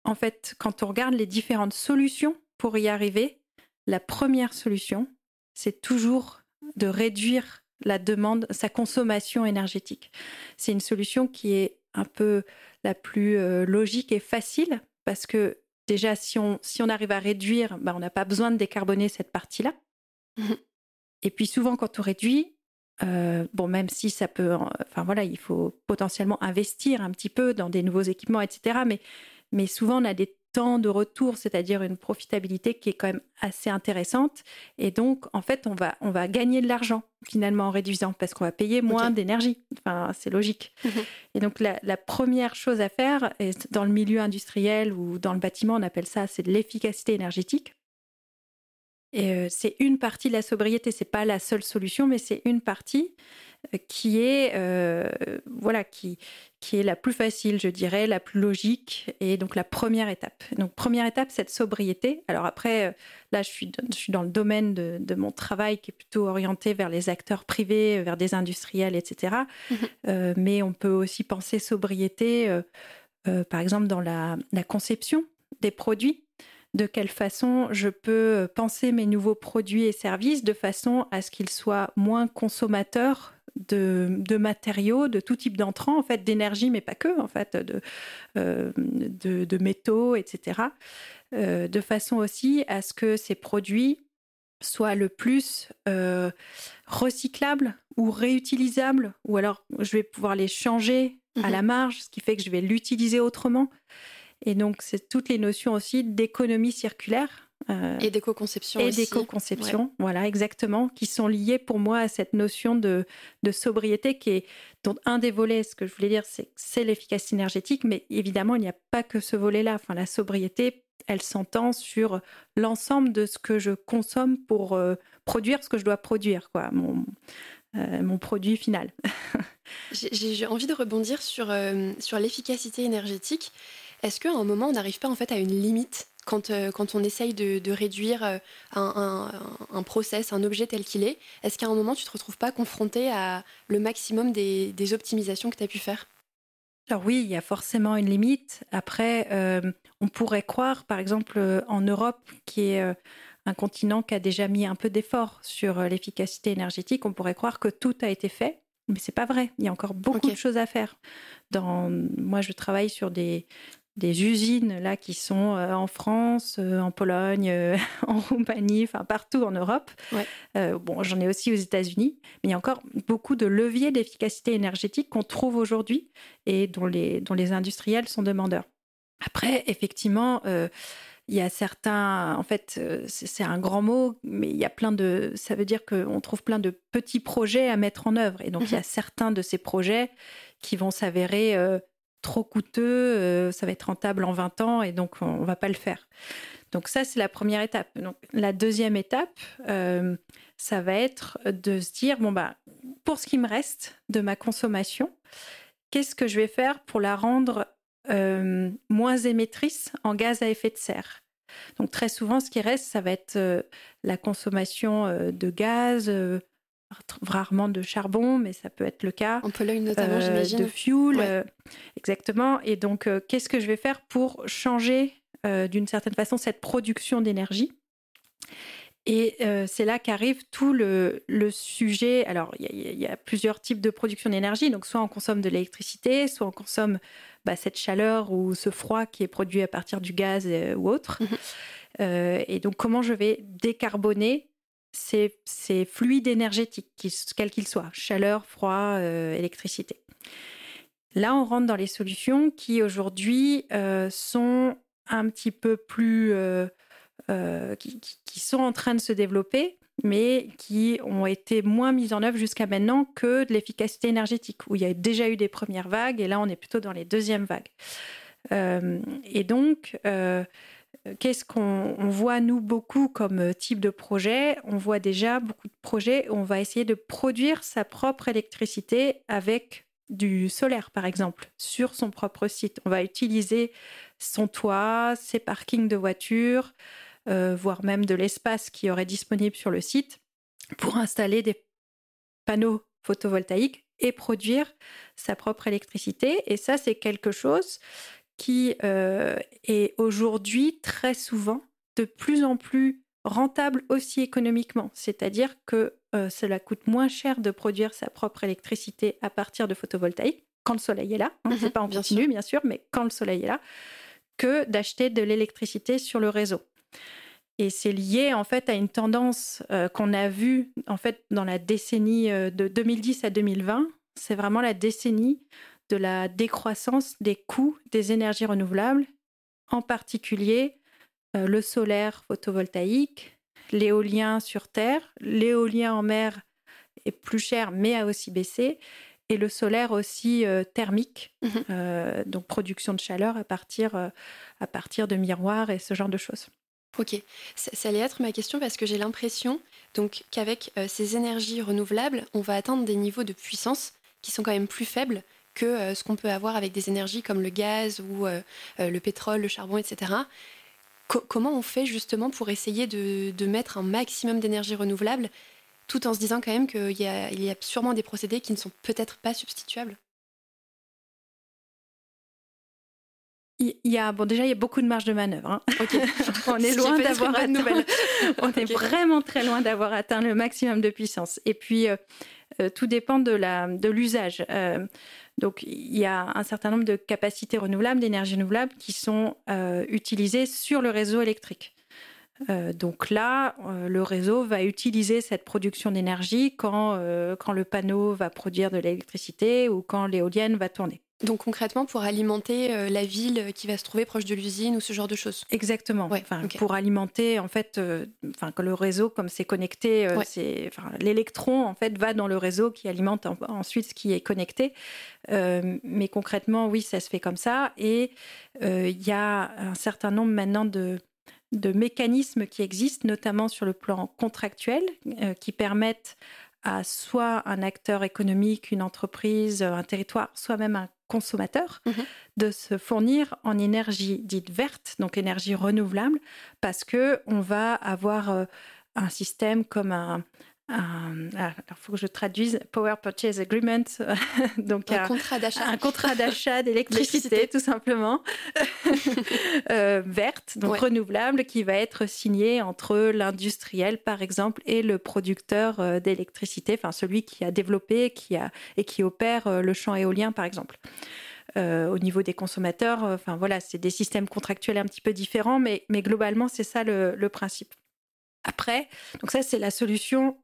en fait, quand on regarde les différentes solutions pour y arriver, la première solution, c'est toujours de réduire la demande, sa consommation énergétique. C'est une solution qui est un peu la plus euh, logique et facile parce que déjà, si on, si on arrive à réduire, bah, on n'a pas besoin de décarboner cette partie-là. Et puis souvent, quand on réduit, euh, bon, même si ça peut, enfin voilà, il faut potentiellement investir un petit peu dans des nouveaux équipements, etc. Mais mais souvent on a des temps de retour, c'est-à-dire une profitabilité qui est quand même assez intéressante. Et donc, en fait, on va, on va gagner de l'argent finalement en réduisant parce qu'on va payer moins d'énergie. Enfin, c'est logique. Mhm. Et donc, la, première chose à faire, dans le milieu industriel ou dans le bâtiment, on appelle ça, c'est de l'efficacité énergétique. Et euh, c'est une partie de la sobriété, c'est pas la seule solution, mais c'est une partie qui est euh, voilà qui qui est la plus facile, je dirais, la plus logique et donc la première étape. Donc première étape, cette sobriété. Alors après, euh, là, je suis, je suis dans le domaine de, de, mon travail qui est plutôt orienté vers les acteurs privés, vers des industriels, etc. Mhm. Euh, mais on peut aussi penser sobriété, par exemple, dans la, la conception des produits de quelle façon je peux penser mes nouveaux produits et services de façon à ce qu'ils soient moins consommateurs de, matériaux, de tout type d'entrants, en fait, d'énergie, mais pas que, en fait, de, euh, de, métaux, etc. Euh, de façon aussi à ce que ces produits soient le plus euh, recyclables ou réutilisables, ou alors je vais pouvoir les changer à la mhm. marge, ce qui fait que je vais l'utiliser autrement. Et donc, c'est toutes les notions aussi d'économie circulaire euh, et d'éco-conception Et d'éco-conception, voilà, exactement, qui sont liées pour moi à cette notion de, de, sobriété qui est, dont un des volets, ce que je voulais dire, c'est c'est l'efficacité énergétique, mais évidemment, il n'y a pas que ce volet-là. Enfin, la sobriété, elle s'entend sur l'ensemble de ce que je consomme pour euh, produire ce que je dois produire, quoi, mon, euh, mon produit final. J'ai envie de rebondir sur, sur l'efficacité énergétique. Est-ce qu'à un moment, on n'arrive pas en fait à une limite quand, euh, quand on essaye de, réduire euh, un, un, process, un objet tel qu'il est, est-ce qu'à un moment, tu ne te retrouves pas confronté à le maximum des, optimisations que tu as pu faire? Alors oui, il y a forcément une limite. Après, euh, on pourrait croire, par exemple, en Europe, qui est un continent qui a déjà mis un peu d'efforts sur l'efficacité énergétique, on pourrait croire que tout a été fait, mais c'est pas vrai. Il y a encore beaucoup de choses à faire. Dans, moi, je travaille sur des, des usines là qui sont euh, en France, euh, en Pologne, euh, en Roumanie, enfin partout en Europe. bon, j'en ai aussi aux États-Unis, mais il y a encore beaucoup de leviers d'efficacité énergétique qu'on trouve aujourd'hui et dont les, dont les industriels sont demandeurs. Après, effectivement, il y a certains, en fait, c'est un grand mot, mais il y a plein de, ça veut dire qu'on trouve plein de petits projets à mettre en œuvre. Et donc, il y a mmh certains de ces projets qui vont s'avérer trop coûteux, euh, ça va être rentable en 20 ans et donc on ne va pas le faire. Donc ça, c'est la première étape. Donc, la deuxième étape, euh, ça va être de se dire, bon, bah, pour ce qui me reste de ma consommation, qu'est-ce que je vais faire pour la rendre euh, moins émettrice en gaz à effet de serre? Donc très souvent, ce qui reste, ça va être la consommation de gaz, rarement de charbon, mais ça peut être le cas. En Pologne notamment, euh, j'imagine. De fuel, euh, exactement. Et donc, euh, qu'est-ce que je vais faire pour changer d'une certaine façon cette production d'énergie? Et c'est là qu'arrive tout le, sujet. Alors, il y, a plusieurs types de production d'énergie. Donc, soit on consomme de l'électricité, soit on consomme bah, cette chaleur ou ce froid qui est produit à partir du gaz ou autre. Mhm. et donc, comment je vais décarboner ces, fluides énergétiques, quels qu'ils soient, chaleur, froid, euh, électricité. Là, on rentre dans les solutions qui aujourd'hui euh, sont un petit peu plus... Euh, qui, qui, sont en train de se développer, mais qui ont été moins mises en œuvre jusqu'à maintenant que de l'efficacité énergétique, où il y a déjà eu des premières vagues, et là, on est plutôt dans les deuxièmes vagues. et donc, qu'est-ce qu'on voit, nous, beaucoup comme euh, type de projet? On voit déjà beaucoup de projets où on va essayer de produire sa propre électricité avec du solaire, par exemple, sur son propre site. On va utiliser son toit, ses parkings de voitures, euh, voire même de l'espace qui aurait disponible sur le site pour installer des panneaux photovoltaïques et produire sa propre électricité. Et ça, c'est quelque chose qui euh, est aujourd'hui très souvent de plus en plus rentable aussi économiquement. C'est-à-dire que euh, cela coûte moins cher de produire sa propre électricité à partir de photovoltaïque quand le soleil est là. Hein, c'est mhm, pas en continu, bien sûr, mais quand le soleil est là, que d'acheter de l'électricité sur le réseau. Et c'est lié en fait à une tendance euh, qu'on a vue en fait dans la décennie de 2010 à 2020. C'est vraiment la décennie de la décroissance des coûts des énergies renouvelables, en particulier euh, le solaire photovoltaïque, l'éolien sur Terre, l'éolien en mer est plus cher mais a aussi baissé, et le solaire aussi euh, thermique, mhm. euh, donc production de chaleur à partir, à partir de miroirs et ce genre de choses. Ok, ça, ça allait être ma question parce que j'ai l'impression donc qu'avec ces énergies renouvelables, on va atteindre des niveaux de puissance qui sont quand même plus faibles que euh, ce qu'on peut avoir avec des énergies comme le gaz ou euh, euh, le pétrole, le charbon, etc. comment on fait justement pour essayer de, mettre un maximum d'énergie renouvelable tout en se disant quand même qu'il y, y, a sûrement des procédés qui ne sont peut-être pas substituables? Il y a, bon, déjà, il y a beaucoup de marge de manœuvre. Hein. on est loin d'avoir atteint. on est vraiment très loin d'avoir atteint le maximum de puissance. Et puis, tout dépend de l'usage. Donc il y a un certain nombre de capacités renouvelables, d'énergie renouvelable qui sont euh, utilisées sur le réseau électrique. Euh, donc là, euh, le réseau va utiliser cette production d'énergie quand, quand le panneau va produire de l'électricité ou quand l'éolienne va tourner. Donc concrètement, pour alimenter euh, la ville qui va se trouver proche de l'usine ou ce genre de choses. Exactement. enfin, Pour alimenter, en fait, euh, enfin, le réseau, comme c'est connecté, euh, c'est, l'électron en fait va dans le réseau qui alimente ensuite ce qui est connecté. mais concrètement, oui, ça se fait comme ça. Et il y a un certain nombre maintenant de de mécanismes qui existent, notamment sur le plan contractuel, qui permettent à soit un acteur économique, une entreprise, un territoire, soit même un consommateur mhm. de se fournir en énergie dite verte, donc énergie renouvelable, parce que on va avoir euh, un système comme un, il faut que je traduise Power Purchase Agreement, donc un, contrat d'achat, un contrat d'achat d'électricité tout simplement euh, verte, donc renouvelable, qui va être signé entre l'industriel par exemple et le producteur euh, d'électricité, enfin celui qui a développé, qui a et qui opère euh, le champ éolien par exemple. au niveau des consommateurs. Enfin voilà, c'est des systèmes contractuels un petit peu différents, mais, mais globalement, c'est ça le, le principe. Après, donc ça, c'est la solution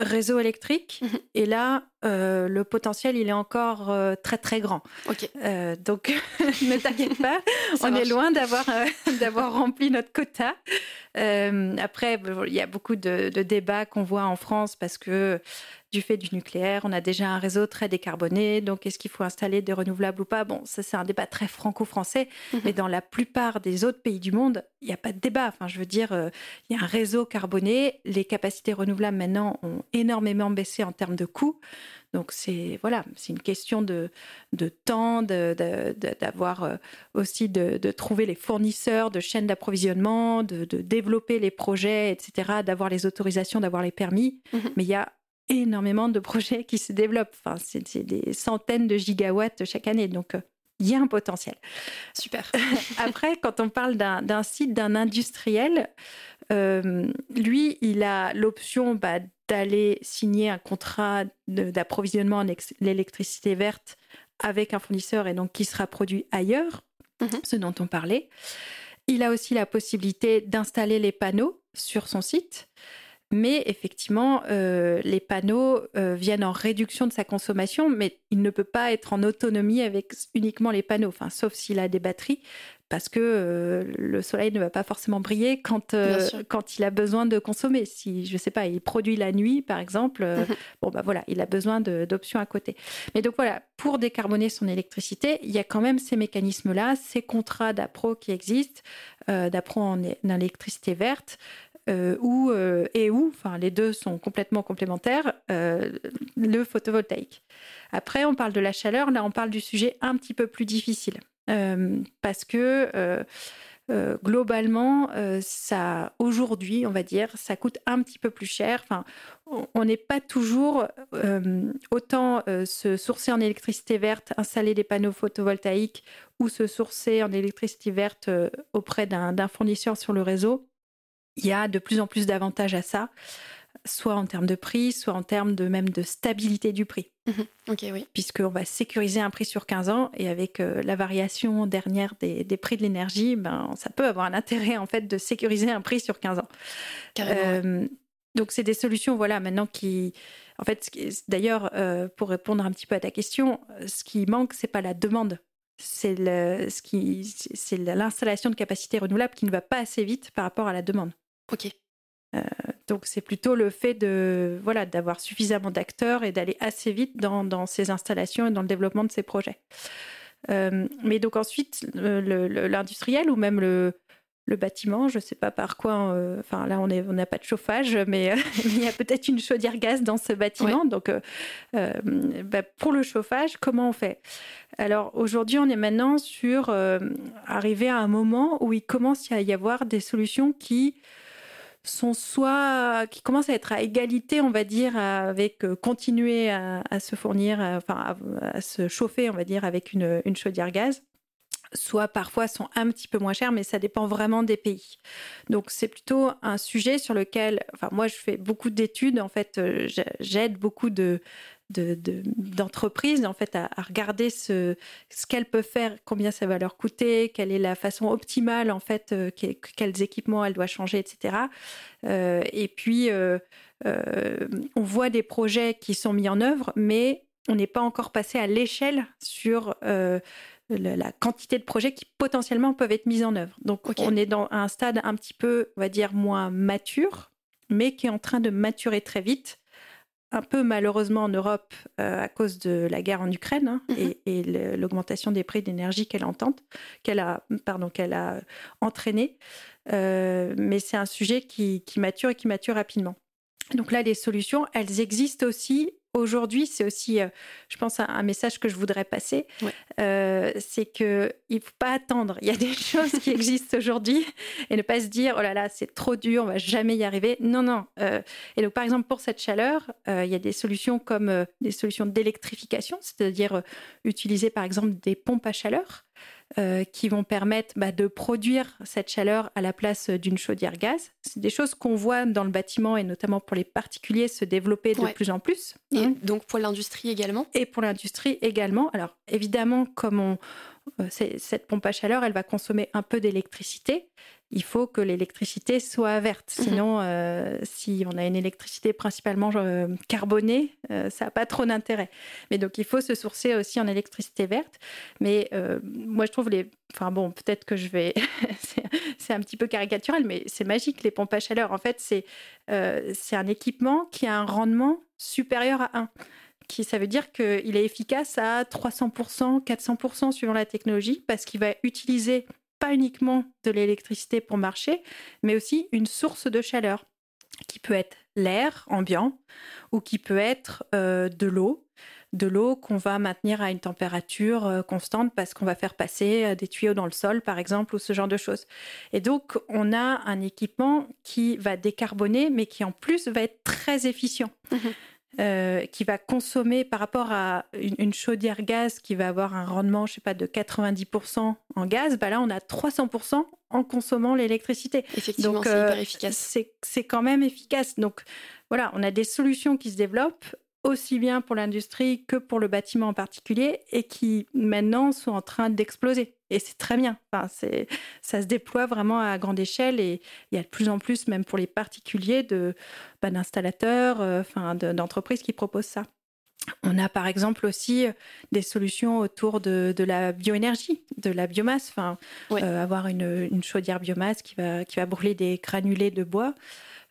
réseau électrique. Mhm. Et là, euh, le potentiel, il est encore euh, très très grand. Euh, donc, ne t'inquiète pas, on est loin d'avoir d'avoir rempli notre quota. après, il y a beaucoup de, de débats qu'on voit en France parce que du fait du nucléaire. On a déjà un réseau très décarboné, donc est-ce qu'il faut installer des renouvelables ou pas? Bon, ça c'est un débat très franco-français, mhm. mais dans la plupart des autres pays du monde, il n'y a pas de débat. Enfin, je veux dire, il y a un réseau carboné, les capacités renouvelables maintenant ont énormément baissé en termes de coûts. Donc c'est voilà, c'est une question de, de temps, d'avoir de, euh, aussi de, trouver les fournisseurs de chaînes d'approvisionnement, de, développer les projets, etc., d'avoir les autorisations, d'avoir les permis. Mhm. Mais il y a énormément de projets qui se développent. Enfin, c'est des centaines de gigawatts chaque année. Donc, euh, il y a un potentiel. Super. Après, quand on parle d'un site, d'un industriel, euh, lui, il a l'option bah, d'aller signer un contrat d'approvisionnement en l'électricité verte avec un fournisseur et donc qui sera produit ailleurs, mhm. ce dont on parlait. Il a aussi la possibilité d'installer les panneaux sur son site. Mais effectivement, euh, les panneaux euh, viennent en réduction de sa consommation, mais il ne peut pas être en autonomie avec uniquement les panneaux, enfin, sauf s'il a des batteries, parce que euh, le soleil ne va pas forcément briller quand, quand il a besoin de consommer. Si, je ne sais pas, il produit la nuit, par exemple, bon, bah voilà, il a besoin d'options à côté. Mais donc voilà, pour décarboner son électricité, il y a quand même ces mécanismes-là, ces contrats d'appro qui existent, d'appro en électricité verte. Euh, ou euh, et où, enfin les deux sont complètement complémentaires, euh, le photovoltaïque. Après, on parle de la chaleur, là on parle du sujet un petit peu plus difficile parce que globalement, ça aujourd'hui, on va dire, ça coûte un petit peu plus cher. Enfin, on n'est pas toujours autant se sourcer en électricité verte, installer des panneaux photovoltaïques ou se sourcer en électricité verte auprès d'un fournisseur sur le réseau il y a de plus en plus d'avantages à ça, soit en termes de prix, soit en termes de même de stabilité du prix. Mhm. ok, oui. Puisqu'on va sécuriser un prix sur 15 ans et avec euh, la variation dernière des, prix de l'énergie, ben, ça peut avoir un intérêt en fait de sécuriser un prix sur 15 ans. Euh, donc c'est des solutions voilà maintenant qui en fait d'ailleurs euh, pour répondre un petit peu à ta question, ce qui manque c'est pas la demande c'est l'installation de capacités renouvelables qui ne va pas assez vite par rapport à la demande. Ok. Euh, donc c'est plutôt le fait de voilà d'avoir suffisamment d'acteurs et d'aller assez vite dans, ces installations et dans le développement de ces projets. Euh, mais donc ensuite l'industriel ou même le, le bâtiment, je ne sais pas par quoi. Euh, enfin là on n'a pas de chauffage, mais il y a peut-être une chaudière gaz dans ce bâtiment. Donc bah, pour le chauffage, comment on fait? Alors aujourd'hui, on est maintenant sur arriver à un moment où il commence à y avoir des solutions qui sont soit qui commencent à être à égalité, on va dire, avec euh, continuer à, se fournir, enfin à, se chauffer, on va dire, avec une, une chaudière gaz soit parfois sont un petit peu moins chers, mais ça dépend vraiment des pays. Donc c'est plutôt un sujet sur lequel, enfin moi je fais beaucoup d'études, en fait euh, j'aide beaucoup de, d'entreprises en fait à, regarder ce, ce qu'elles peuvent faire, combien ça va leur coûter, quelle est la façon optimale en fait, euh, quels équipements elle doit changer, etc. Euh, et puis euh, on voit des projets qui sont mis en œuvre, mais on n'est pas encore passé à l'échelle sur la, quantité de projets qui potentiellement peuvent être mis en œuvre. Donc on est dans un stade un petit peu, on va dire, moins mature, mais qui est en train de maturer très vite un peu malheureusement en Europe euh, à cause de la guerre en Ukraine hein, mhm. et, l'augmentation des prix d'énergie qu'elle qu'elle a, pardon, qu'elle a entraîné. Euh, mais c'est un sujet qui, qui, mature et qui mature rapidement. Donc là, les solutions, elles existent aussi aujourd'hui, c'est aussi, euh, je pense, un, message que je voudrais passer. Euh, c'est qu'il ne faut pas attendre. Il y a des choses qui existent aujourd'hui et ne pas se dire, oh là là, c'est trop dur, on va jamais y arriver. Non, non. Euh, et donc, par exemple, pour cette chaleur, il y a des solutions comme des solutions d'électrification, c'est-à-dire utiliser, par exemple, des pompes à chaleur. Euh, qui vont permettre bah, de produire cette chaleur à la place d'une chaudière gaz. C'est des choses qu'on voit dans le bâtiment et notamment pour les particuliers se développer de plus en plus. Et hein. donc pour l'industrie également Et pour l'industrie également. Alors évidemment, comme on, euh, cette pompe à chaleur, elle va consommer un peu d'électricité il faut que l'électricité soit verte. Mhm. Sinon, euh, si on a une électricité principalement euh, carbonée, euh, ça n'a pas trop d'intérêt. Mais donc, il faut se sourcer aussi en électricité verte. Mais moi, je trouve les. Enfin bon, peut-être que je vais. c'est un petit peu caricatural, mais c'est magique, les pompes à chaleur. En fait, c'est c'est un équipement qui a un rendement supérieur à 1 qui, ça veut dire qu'il est efficace à 300%, 400% suivant la technologie, parce qu'il va utiliser pas uniquement de l'électricité pour marcher, mais aussi une source de chaleur qui peut être l'air ambiant ou qui peut être euh, de l'eau, de l'eau qu'on va maintenir à une température euh, constante parce qu'on va faire passer euh, des tuyaux dans le sol, par exemple, ou ce genre de choses. Et donc, on a un équipement qui va décarboner, mais qui en plus va être très efficient. Mmh euh, qui va consommer par rapport à une, chaudière gaz qui va avoir un rendement, je sais pas, de 90% en gaz, bah là on a 300% en consommant l'électricité. Effectivement, c'est euh, hyper efficace. C'est quand même efficace. Donc voilà, on a des solutions qui se développent aussi bien pour l'industrie que pour le bâtiment en particulier et qui maintenant sont en train d'exploser. Et c'est très bien. Enfin, ça se déploie vraiment à grande échelle et il y a de plus en plus, même pour les particuliers, de, bah, d'installateurs, euh, enfin, d'entreprises qui proposent ça. On a par exemple aussi des solutions autour de, la bioénergie, de la biomasse, enfin, euh, avoir une, une, chaudière biomasse qui va, qui va brûler des granulés de bois.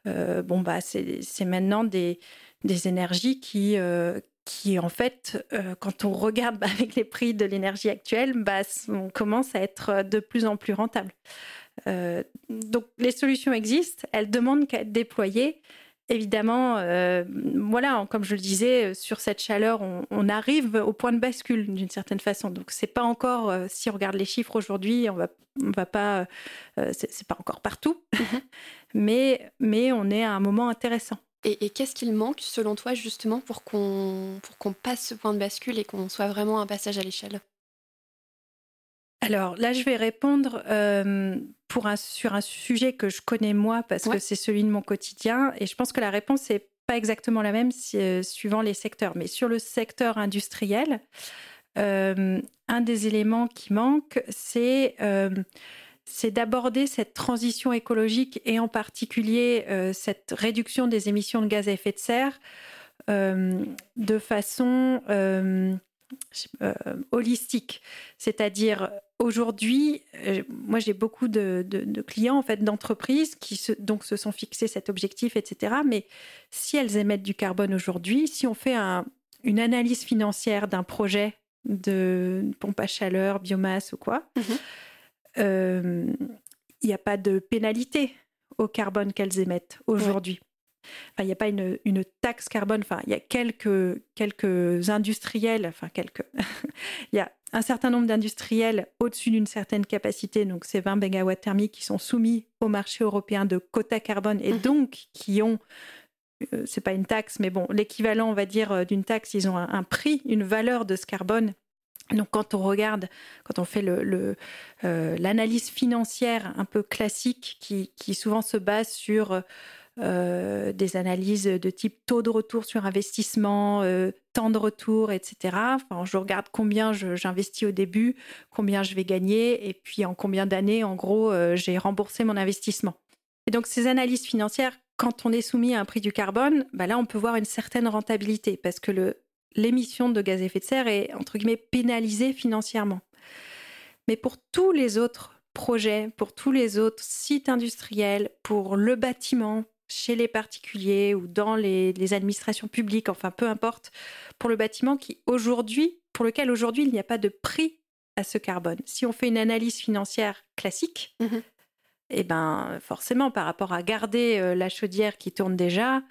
Euh, bon, bah, c'est, c'est maintenant des, des énergies qui, euh, qui en fait, euh, quand on regarde avec les prix de l'énergie actuelle, bah, on commence à être de plus en plus rentable. Euh, donc les solutions existent, elles demandent qu'à être déployées. Évidemment, voilà, comme je le disais, sur cette chaleur, on, arrive au point de bascule d'une certaine façon. Donc c'est pas encore, si on regarde les chiffres aujourd'hui, on va, on va pas, c'est pas encore partout, mm-hmm. mais mais on est à un moment intéressant. Et, qu'est-ce qu'il manque, selon toi, justement, pour qu'on qu'on passe ce point de bascule et qu'on soit vraiment un passage à l'échelle? Alors là, je vais répondre euh, pour un, sur un sujet que je connais moi parce que c'est celui de mon quotidien. Et je pense que la réponse n'est pas exactement la même euh, suivant les secteurs. Mais sur le secteur industriel, euh, un des éléments qui manque, c'est c'est d'aborder cette transition écologique et en particulier euh, cette réduction des émissions de gaz à effet de serre euh, de façon euh, holistique. C'est-à-dire aujourd'hui, moi j'ai beaucoup de, clients en fait d'entreprises qui se, donc se sont fixés cet objectif, etc. Mais si elles émettent du carbone aujourd'hui, si on fait une analyse financière d'un projet de pompe à chaleur, biomasse ou quoi. Mm-hmm il euh, n'y a pas de pénalité au carbone qu'elles émettent aujourd'hui. Enfin, il n'y a pas une, une, taxe carbone. Enfin, il y a quelques, quelques industriels, enfin, quelques. Il y a un certain nombre d'industriels au-dessus d'une certaine capacité, donc ces 20 MW thermiques qui sont soumis au marché européen de quota carbone et mmh. donc qui ont, euh, c'est pas une taxe, mais bon, l'équivalent, on va dire, euh, d'une taxe, ils ont un, prix, une valeur de ce carbone donc quand on regarde, quand on fait euh, l'analyse financière un peu classique qui, souvent se base sur euh, des analyses de type taux de retour sur investissement, euh, temps de retour, etc. Enfin, je regarde combien j'investis au début, combien je vais gagner, et puis en combien d'années, en gros, j'ai remboursé mon investissement. Et donc ces analyses financières, quand on est soumis à un prix du carbone, bah là, on peut voir une certaine rentabilité parce que le, l'émission de gaz à effet de serre est, entre guillemets, pénalisée financièrement. Mais pour tous les autres projets, pour tous les autres sites industriels, pour le bâtiment, chez les particuliers ou dans les, administrations publiques, enfin peu importe, pour le bâtiment qui aujourd'hui, pour lequel aujourd'hui il n'y a pas de prix à ce carbone. Si on fait une analyse financière classique, mmh eh ben forcément par rapport à garder euh, la chaudière qui tourne déjà,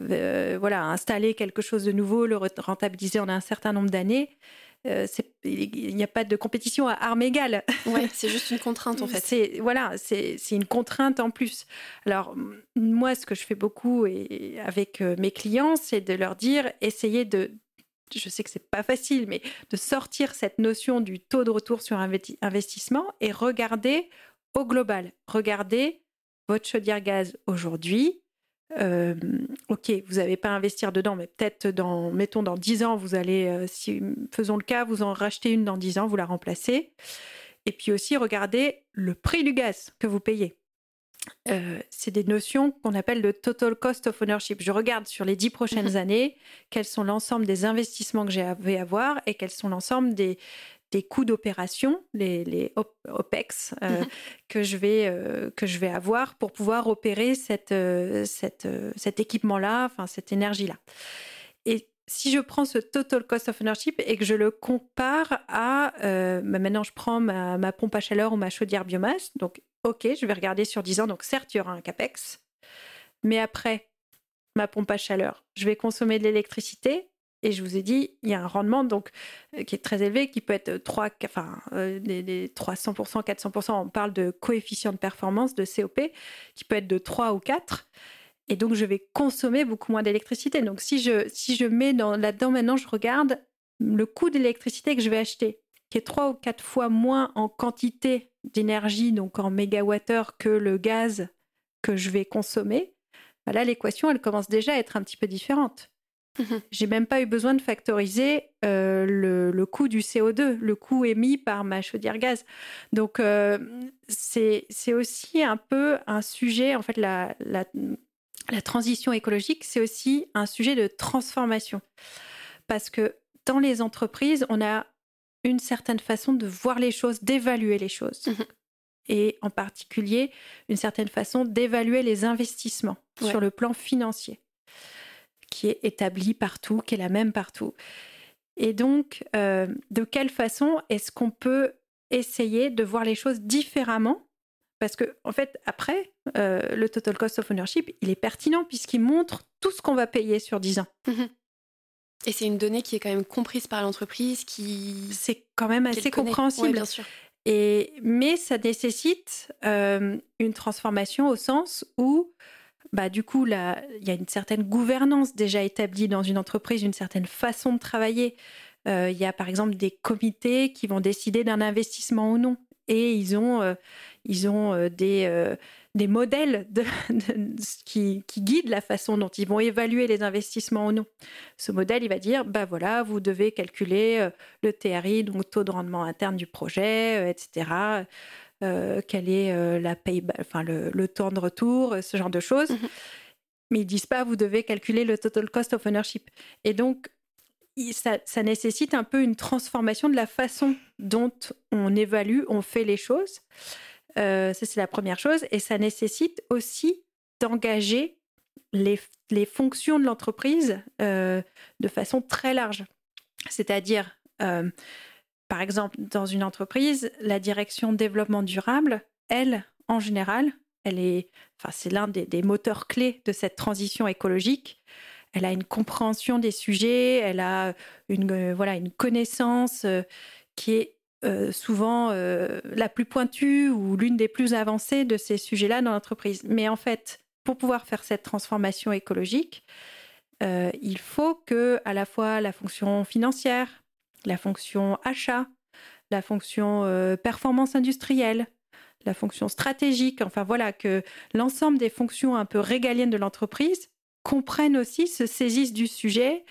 euh, voilà, installer quelque chose de nouveau, le rentabiliser en un certain nombre d'années. Euh, il n'y a pas de compétition à armes égales. Ouais, c'est juste une contrainte en fait. C'est voilà, c'est une contrainte en plus. Alors moi, ce que je fais beaucoup et avec euh, mes clients, c'est de leur dire essayez de je sais que c'est pas facile, mais de sortir cette notion du taux de retour sur investissement et regarder au global. Regardez votre chaudière gaz aujourd'hui. Euh, ok, vous n'avez pas à investir dedans, mais peut-être dans, mettons, dans 10 ans, vous allez, euh, si, faisons le cas, vous en rachetez une dans 10 ans, vous la remplacez. Et puis aussi, regardez le prix du gaz que vous payez. Euh, c'est des notions qu'on appelle le total cost of ownership. Je regarde sur les dix prochaines mhm. années quels sont l'ensemble des investissements que j'ai à avoir et quels sont l'ensemble des, des coûts d'opération, les, OPEX, euh, mhm. que, je vais, euh, que je vais avoir pour pouvoir opérer cette, cette, cet équipement-là, enfin cette énergie-là. Et si je prends ce total cost of ownership et que je le compare à, bah, maintenant je prends ma, ma, pompe à chaleur ou ma chaudière biomasse, donc ok, je vais regarder sur 10 ans, donc certes, il y aura un CAPEX, mais après, ma pompe à chaleur, je vais consommer de l'électricité, et je vous ai dit, il y a un rendement donc euh, qui est très élevé, qui peut être 3, enfin, euh, des, 300%, 400%. On parle de coefficient de performance, de COP, qui peut être de 3 ou 4. Et donc, je vais consommer beaucoup moins d'électricité. Donc, si je, si je mets là-dedans maintenant, je regarde le coût d'électricité que je vais acheter, qui est 3 ou 4 fois moins en quantité d'énergie, donc en mégawattheure, que le gaz que je vais consommer, bah là, l'équation, elle commence déjà à être un petit peu différente. Mhm. J'ai même pas eu besoin de factoriser euh, le, coût du CO2, le coût émis par ma chaudière gaz. Donc, euh, c'est aussi un peu un sujet, en fait, la, la, la transition écologique, c'est aussi un sujet de transformation. Parce que dans les entreprises, on a une certaine façon de voir les choses, d'évaluer les choses. Mhm. Et en particulier, une certaine façon d'évaluer les investissements sur le plan financier, qui est établi partout, qui est la même partout. Et donc, euh, de quelle façon est-ce qu'on peut essayer de voir les choses différemment? Parce que, en fait, après, euh, le total cost of ownership, il est pertinent puisqu'il montre tout ce qu'on va payer sur 10 ans. Mhm. Et c'est une donnée qui est quand même comprise par l'entreprise, qui c'est quand même assez compréhensible. bien sûr. Et mais ça nécessite euh, une transformation au sens où, bah du coup il y a une certaine gouvernance déjà établie dans une entreprise, une certaine façon de travailler. Euh, il y a par exemple des comités qui vont décider d'un investissement ou non, et ils ont euh, ils ont des des modèles de, qui, guident la façon dont ils vont évaluer les investissements ou non. Ce modèle, il va dire, bah voilà, vous devez calculer euh, le TRI, donc taux de rendement interne du projet, euh, etc. Euh, quel est la paye, enfin le, temps de retour, ce genre de choses. Mhm. Mais ils disent pas, vous devez calculer le total cost of ownership. Et donc, ça, ça, nécessite un peu une transformation de la façon dont on évalue, on fait les choses. Euh, ça, c'est la première chose. Et ça nécessite aussi d'engager les, fonctions de l'entreprise euh, de façon très large. C'est-à-dire, euh, par exemple, dans une entreprise, la direction développement durable, elle, en général, elle est, enfin, c'est l'un des, moteurs clés de cette transition écologique. Elle a une compréhension des sujets, elle a une, voilà, une connaissance qui est euh, souvent euh, la plus pointue ou l'une des plus avancées de ces sujets-là dans l'entreprise. Mais en fait, pour pouvoir faire cette transformation écologique, euh, il faut que à la fois la fonction financière, la fonction achat, la fonction performance industrielle, la fonction stratégique, enfin voilà, que l'ensemble des fonctions un peu régaliennes de l'entreprise comprennent aussi, se saisissent du sujet,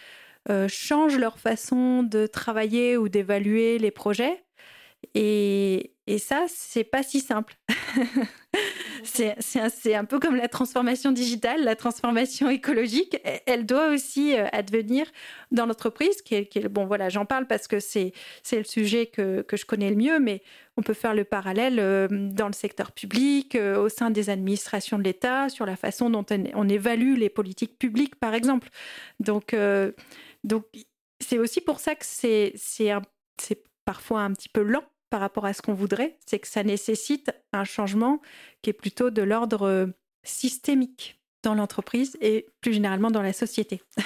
changent leur façon de travailler ou d'évaluer les projets et, et ça, c'est pas si simple. c'est un, peu comme la transformation digitale, la transformation écologique. Elle doit aussi euh, advenir dans l'entreprise. Qui est, bon, voilà, j'en parle parce que c'est le sujet que, que, je connais le mieux, mais on peut faire le parallèle euh, dans le secteur public, euh, au sein des administrations de l'État, sur la façon dont on, évalue les politiques publiques, par exemple. Donc, donc c'est aussi pour ça que c'est parfois un petit peu lent par rapport à ce qu'on voudrait, c'est que ça nécessite un changement qui est plutôt de l'ordre euh, systémique dans l'entreprise et plus généralement dans la société.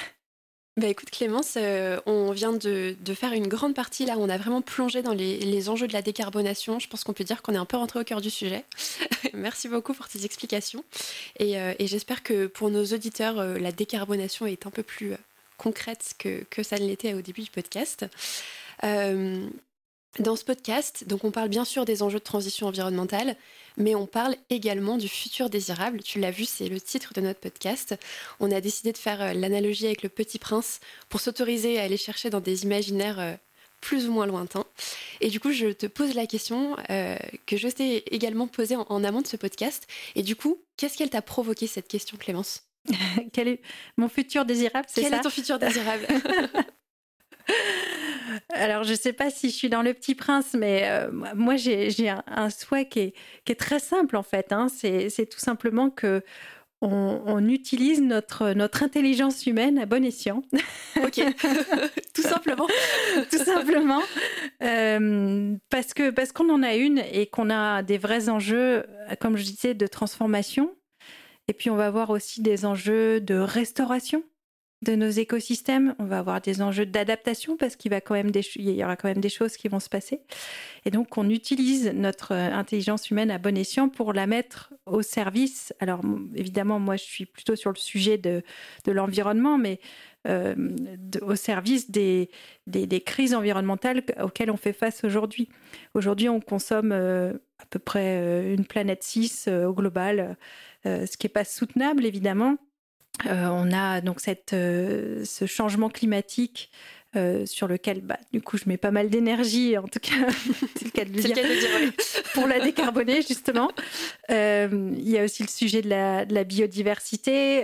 Bah écoute Clémence, euh, on vient de, faire une grande partie là, on a vraiment plongé dans les, enjeux de la décarbonation. Je pense qu'on peut dire qu'on est un peu rentré au cœur du sujet. Merci beaucoup pour tes explications. Et, euh, j'espère que pour nos auditeurs, la décarbonation est un peu plus concrète que, que ça ne l'était au début du podcast. Dans ce podcast, donc on parle bien sûr des enjeux de transition environnementale, mais on parle également du futur désirable. Tu l'as vu, c'est le titre de notre podcast. On a décidé de faire euh, l'analogie avec le Petit Prince pour s'autoriser à aller chercher dans des imaginaires euh, plus ou moins lointains. Et du coup, je te pose la question euh, que je t'ai également posée en, amont de ce podcast. Et du coup, qu'est-ce qu'elle t'a provoqué cette question, Clémence? Quel est mon futur désirable Quel est ton futur désirable? Alors, je ne sais pas si je suis dans le petit prince, mais euh, moi, j'ai un, souhait qui est, très simple, en fait. Hein. C'est tout simplement que on, utilise notre, notre intelligence humaine à bon escient. Ok, tout simplement. tout simplement. Euh, parce qu'on parce qu'on en a une et qu'on a des vrais enjeux, comme je disais, de transformation. Et puis, on va avoir aussi des enjeux de restauration de nos écosystèmes. On va avoir des enjeux d'adaptation parce qu'il va y aura quand même des choses qui vont se passer. Et donc, on utilise notre euh, intelligence humaine à bon escient pour la mettre au service. Alors, évidemment, moi, je suis plutôt sur le sujet de, l'environnement, mais euh, au service des, des, crises environnementales auxquelles on fait face aujourd'hui. Aujourd'hui, on consomme euh, à peu près une planète 6 au global, ce qui n'est pas soutenable, évidemment. Euh, on a donc cette, euh, ce changement climatique euh, sur lequel, bah, du coup, je mets pas mal d'énergie, en tout cas, c'est le cas de le dire, pour la décarboner, justement. Il y a aussi le sujet de la, de la biodiversité,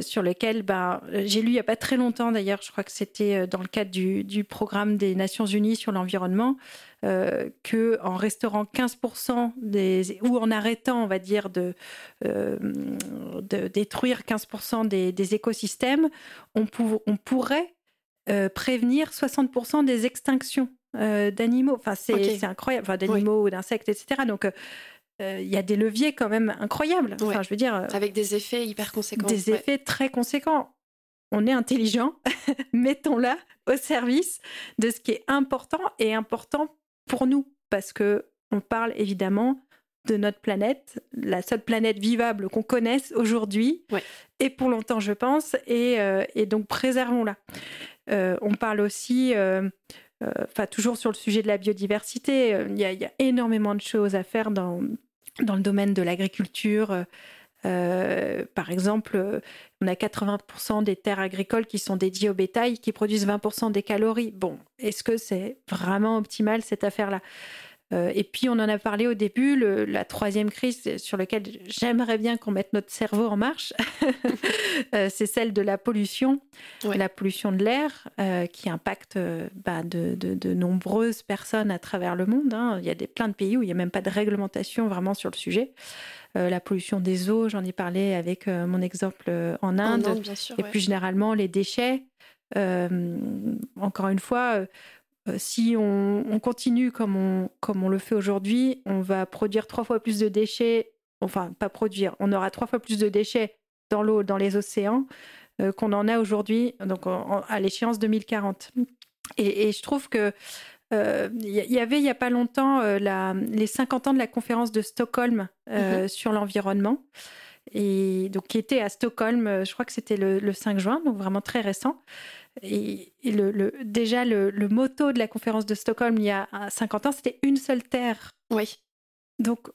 sur lequel bah, j'ai lu il n'y a pas très longtemps, d'ailleurs, je crois que c'était dans le cadre du, du programme des Nations Unies sur l'environnement, euh, que en restaurant 15% des ou en arrêtant, on va dire, de, euh, de détruire 15% des, écosystèmes, on, on pourrait euh, prévenir 60% des extinctions d'animaux. Enfin, c'est incroyable, enfin, d'animaux ou d'insectes, etc. Donc il y a des leviers quand même incroyables. Enfin, je veux dire, avec des effets hyper conséquents. Des effets très conséquents. On est intelligent, mettons-la au service de ce qui est important et important pour nous, parce que on parle évidemment de notre planète, la seule planète vivable qu'on connaisse aujourd'hui, et pour longtemps, je pense, et, euh, donc préservons-la. Euh, on parle aussi, euh, enfin toujours sur le sujet de la biodiversité, il y, a énormément de choses à faire dans, dans le domaine de l'agriculture. Par exemple, on a 80% des terres agricoles qui sont dédiées au bétail, qui produisent 20% des calories. Bon, est-ce que c'est vraiment optimal cette affaire-là? euh, et puis, on en a parlé au début, la troisième crise sur laquelle j'aimerais bien qu'on mette notre cerveau en marche, euh, c'est celle de la pollution, la pollution de l'air, euh, qui impacte bah, de, nombreuses personnes à travers le monde. Hein. Il y a des, plein de pays où il n'y a même pas de réglementation vraiment sur le sujet. Euh, la pollution des eaux, j'en ai parlé avec euh, mon exemple euh, en Inde, et plus généralement les déchets. encore une fois, si on, continue comme on, comme on le fait aujourd'hui, on va produire trois fois plus de déchets, enfin pas produire, on aura trois fois plus de déchets dans l'eau, dans les océans, qu'on en a aujourd'hui, donc à l'échéance 2040. Et, et, je trouve que il euh, y, avait il n'y a pas longtemps euh, les 50 ans de la conférence de Stockholm euh, mhm. sur l'environnement, et donc qui était à Stockholm, je crois que c'était le, 5 juin, donc vraiment très récent. Et, le, déjà, le, le, motto de la conférence de Stockholm il y a 50 ans, c'était une seule terre. Oui. Donc,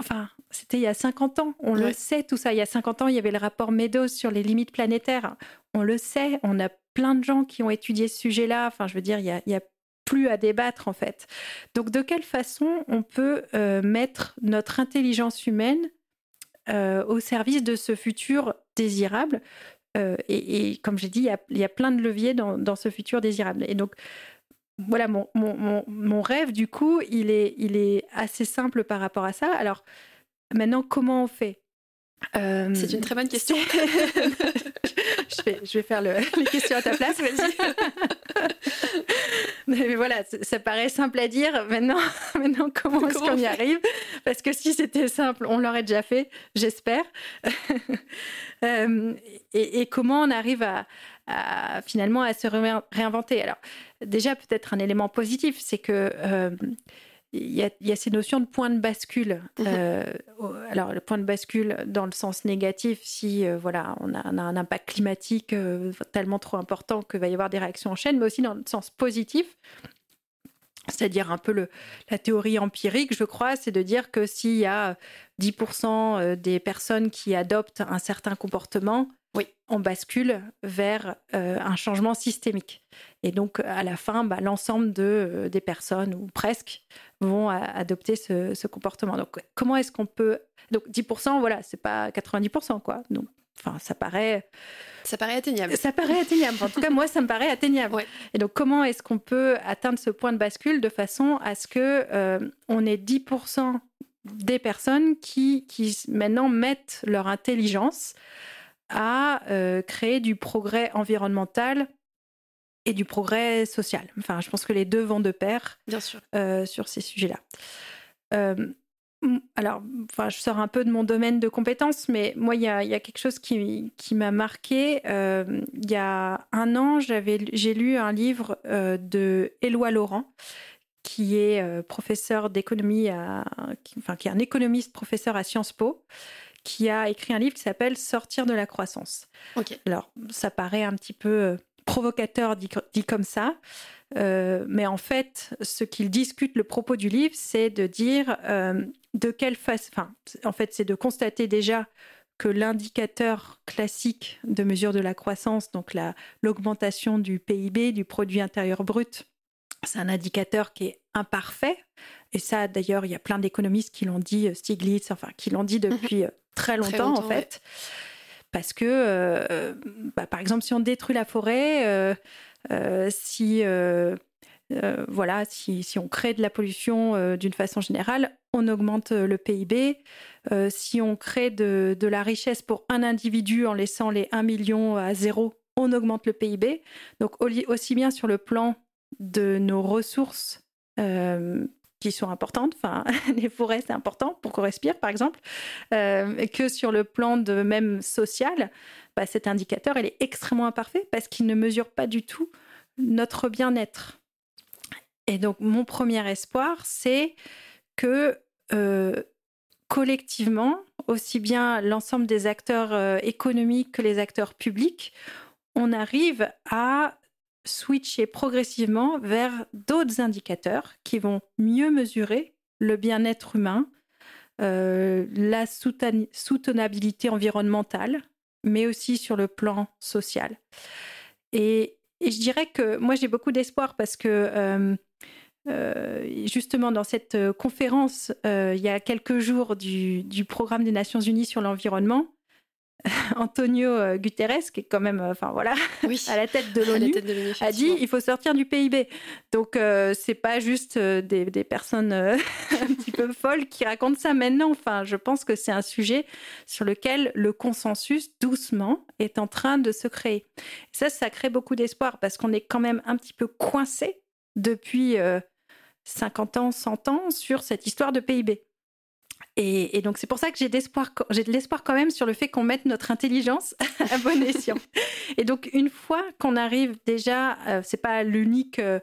enfin, c'était il y a 50 ans. On le sait, tout ça. Il y a 50 ans, il y avait le rapport Meadows sur les limites planétaires. On le sait. On a plein de gens qui ont étudié ce sujet-là. Enfin, je veux dire, il y a, il y a plus à débattre en fait. Donc de quelle façon on peut euh, mettre notre intelligence humaine euh, au service de ce futur désirable? Euh, et, comme j'ai dit, il y, a, plein de leviers dans, ce futur désirable. Et donc voilà, mon, mon, mon, rêve du coup, il est, il est assez simple par rapport à ça. Alors maintenant, comment on fait? C'est une très bonne question. je, vais, je vais faire le, les questions à ta place, vas-y. Voilà, ça paraît simple à dire. Maintenant, maintenant comment est-ce qu'on y arrive? Parce que si c'était simple, on l'aurait déjà fait, j'espère. Euh, et, comment on arrive à, finalement à se réinventer? Alors, déjà, peut-être un élément positif, c'est que il y, a, ces notions de point de bascule. Mhm. Euh, alors, le point de bascule dans le sens négatif, si euh, voilà, on a, un impact climatique euh, tellement trop important qu'il va y avoir des réactions en chaîne, mais aussi dans le sens positif. C'est-à-dire un peu le, la théorie empirique, je crois, c'est de dire que s'il y a 10% des personnes qui adoptent un certain comportement, oui, on bascule vers un changement systémique. Et donc, à la fin, bah, l'ensemble de, des personnes, ou presque, vont adopter ce, comportement. Donc, comment est-ce qu'on peut. Donc, 10%, voilà, c'est pas 90%, quoi. Donc, enfin, ça paraît. Ça paraît atteignable. Ça paraît atteignable. En tout cas, moi, ça me paraît atteignable. Et donc, comment est-ce qu'on peut atteindre ce point de bascule de façon à ce que euh, on ait 10% des personnes qui, qui maintenant mettent leur intelligence à euh, créer du progrès environnemental et du progrès social. Enfin, je pense que les deux vont de pair Bien sûr. Euh, sur ces sujets-là. Euh, alors, enfin, je sors un peu de mon domaine de compétences, mais moi, il y a, quelque chose qui, qui m'a marqué. Il y a un an, j'ai lu un livre de Éloi Laurent, qui est professeur d'économie, enfin, qui est un économiste professeur à Sciences Po, qui a écrit un livre qui s'appelle Sortir de la croissance. Alors, ça paraît un petit peu provocateur dit, comme ça. Euh, mais en fait, ce qu'il discute, le propos du livre, c'est de dire euh, de quelle façon. Enfin, en fait, c'est de constater déjà que l'indicateur classique de mesure de la croissance, donc l'augmentation du PIB, du produit intérieur brut, c'est un indicateur qui est imparfait. Et ça, d'ailleurs, il y a plein d'économistes qui l'ont dit, Stiglitz, enfin, qui l'ont dit depuis très longtemps, en fait parce que, euh, bah, par exemple, si on détruit la forêt, euh, euh, si, voilà, si, si, on crée de la pollution d'une façon générale, on augmente le PIB. si on crée de, de, la richesse pour un individu en laissant les 1 million à zéro, on augmente le PIB. Donc aussi bien sur le plan de nos ressources qui sont importantes. Enfin, les forêts, c'est important pour qu'on respire, par exemple. Euh, que sur le plan de même social, bah, cet indicateur, est extrêmement imparfait parce qu'il ne mesure pas du tout notre bien-être. Et donc, mon premier espoir, c'est que euh, collectivement, aussi bien l'ensemble des acteurs euh, économiques que les acteurs publics, on arrive à switcher progressivement vers d'autres indicateurs qui vont mieux mesurer le bien-être humain, euh, la soutenabilité environnementale, mais aussi sur le plan social. Et, je dirais que moi j'ai beaucoup d'espoir parce que euh, euh, justement dans cette conférence il y a quelques jours du programme des Nations Unies sur l'environnement, Antonio euh, Guterres, qui est quand même, euh, enfin voilà, à la tête de l'ONU, a dit il faut sortir du PIB. Donc euh, c'est pas juste des, personnes un petit peu folles qui racontent ça maintenant. Enfin, je pense que c'est un sujet sur lequel le consensus, doucement, est en train de se créer. ça, ça crée beaucoup d'espoir parce qu'on est quand même un petit peu coincé depuis 50 ans, 100 ans sur cette histoire de PIB. Et, donc c'est pour ça que j'ai de l'espoir quand même sur le fait qu'on mette notre intelligence à bon escient. et donc une fois qu'on arrive déjà, euh, c'est pas l'unique euh,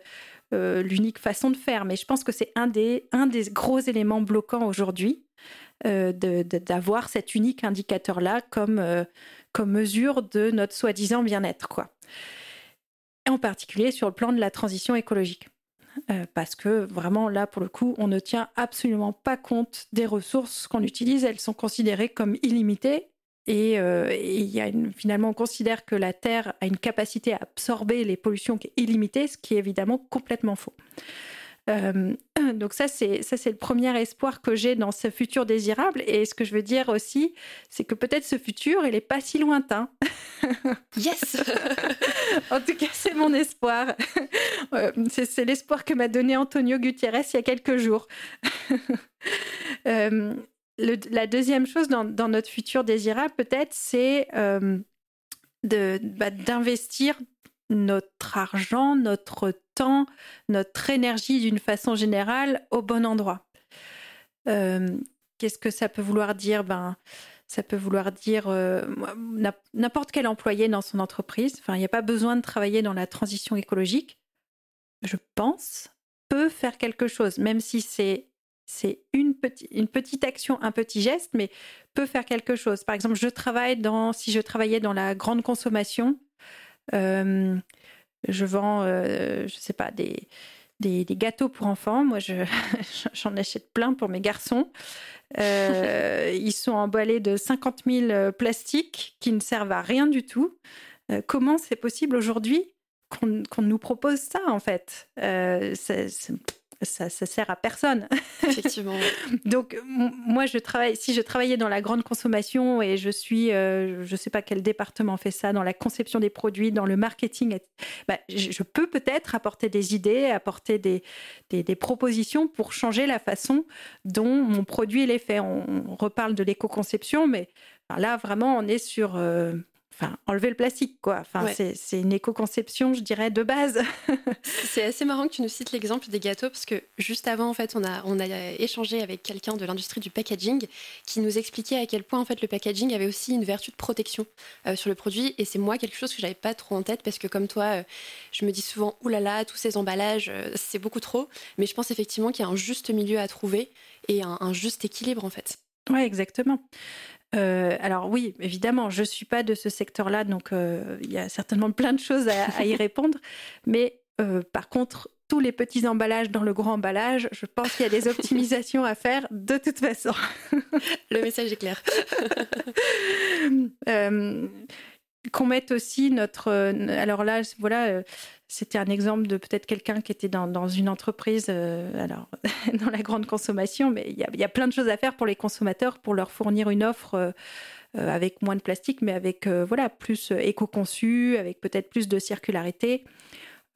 euh, l'unique façon de faire, mais je pense que c'est un des un des gros éléments bloquants aujourd'hui d'avoir cet unique indicateur là comme comme mesure de notre soi-disant bien-être quoi. En particulier sur le plan de la transition écologique. Euh, parce que vraiment là, pour le coup, on ne tient absolument pas compte des ressources qu'on utilise. Elles sont considérées comme illimitées. Et, euh, finalement, on considère que la Terre a une capacité à absorber les pollutions qui est illimitée, ce qui est évidemment complètement faux. Euh, donc ça, c'est ça, c'est le premier espoir que j'ai dans ce futur désirable. Et ce que je veux dire aussi, c'est que peut-être ce futur, il n'est pas si lointain. Yes. en tout cas, c'est mon espoir. Euh, c'est l'espoir que m'a donné Antonio Gutiérrez il y a quelques jours. Euh, la deuxième chose dans, notre futur désirable, peut-être, c'est bah, d'investir notre argent, notre notre énergie d'une façon générale au bon endroit. Euh, qu'est-ce que ça peut vouloir dire? Ben, Ça peut vouloir dire euh, n'importe quel employé dans son entreprise. Il n'y a pas besoin de travailler dans la transition écologique, je pense. peut faire quelque chose, même si c'est c'est une, une petite action, un petit geste, mais peut faire quelque chose. Par exemple, je travaille dans, si je travaillais dans la grande consommation, euh, je vends, euh, je sais pas, des, des, gâteaux pour enfants. Moi, j'en achète plein pour mes garçons. Euh, ils sont emballés de 50 000 plastiques qui ne servent à rien du tout. comment c'est possible aujourd'hui qu'on nous propose ça, en fait? Ça sert à personne. Effectivement. Donc moi, je travaille. Si je travaillais dans la grande consommation et je suis, euh, je ne sais pas quel département fait ça, dans la conception des produits, dans le marketing, bah, je, peux peut-être apporter des idées, apporter des, des, propositions pour changer la façon dont mon produit est fait. On, reparle de l'éco-conception, mais là vraiment, on est sur euh, enfin, enlever le plastique, quoi. Enfin, c'est une éco-conception, je dirais, de base. c'est assez marrant que tu nous cites l'exemple des gâteaux, parce que juste avant, en fait, on a, on a échangé avec quelqu'un de l'industrie du packaging qui nous expliquait à quel point, en fait, le packaging avait aussi une vertu de protection euh, sur le produit. Et c'est moi quelque chose que j'avais pas trop en tête, parce que comme toi, euh, je me dis souvent, oulala, tous ces emballages, euh, c'est beaucoup trop. Mais je pense effectivement qu'il y a un juste milieu à trouver et un, un juste équilibre, en fait. Oui, exactement. Euh, alors oui, évidemment, je ne suis pas de ce secteur-là, donc euh, il y a certainement plein de choses à, y répondre. Mais euh, par contre, tous les petits emballages dans le grand emballage, je pense qu'il y a des optimisations à faire de toute façon. le message est clair. qu'on mette aussi notre. alors là, voilà, c'était un exemple de peut-être quelqu'un qui était dans, une entreprise, euh, alors dans la grande consommation, mais il y, a, plein de choses à faire pour les consommateurs, pour leur fournir une offre euh, euh, avec moins de plastique, mais avec voilà plus éco-conçu, avec peut-être plus de circularité.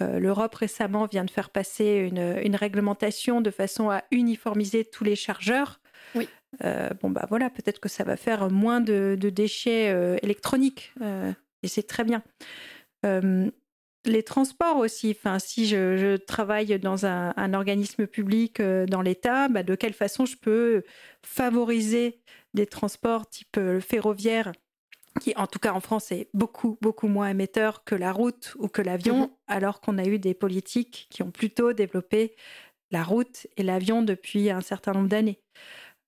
L'Europe récemment vient de faire passer une, réglementation de façon à uniformiser tous les chargeurs. Oui. bon bah voilà, peut-être que ça va faire moins de, de déchets électroniques et c'est très bien les transports aussi. Enfin, si je, travaille dans un, organisme public euh, dans l'État, bah, de quelle façon je peux favoriser des transports type euh, ferroviaire qui, en tout cas en France, est beaucoup, beaucoup moins émetteur que la route ou que l'avion, mhm. alors qu'on a eu des politiques qui ont plutôt développé la route et l'avion depuis un certain nombre d'années.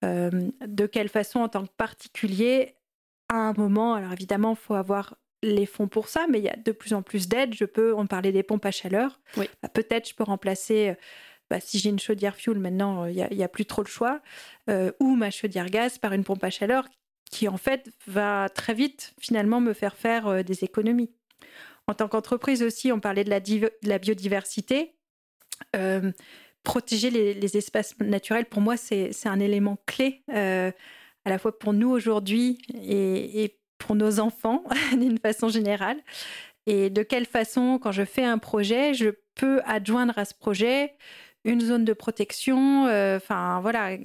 Euh, de quelle façon, en tant que particulier, à un moment, alors évidemment, il faut avoir les fonds pour ça, mais il y a de plus en plus d'aides. Je peux, on parlait des pompes à chaleur. Oui. Bah, peut-être je peux remplacer, euh, bah, si j'ai une chaudière fuel maintenant, il n'y a, plus trop le choix, euh, ou ma chaudière gaz par une pompe à chaleur qui en fait va très vite finalement me faire faire euh, des économies. En tant qu'entreprise aussi, on parlait de la, la biodiversité. protéger les, espaces naturels, pour moi, c'est un élément clé, à la fois pour nous aujourd'hui et, et pour nos enfants d'une façon générale et de quelle façon, quand je fais un projet, je peux adjoindre à ce projet une zone de protection, euh, enfin voilà,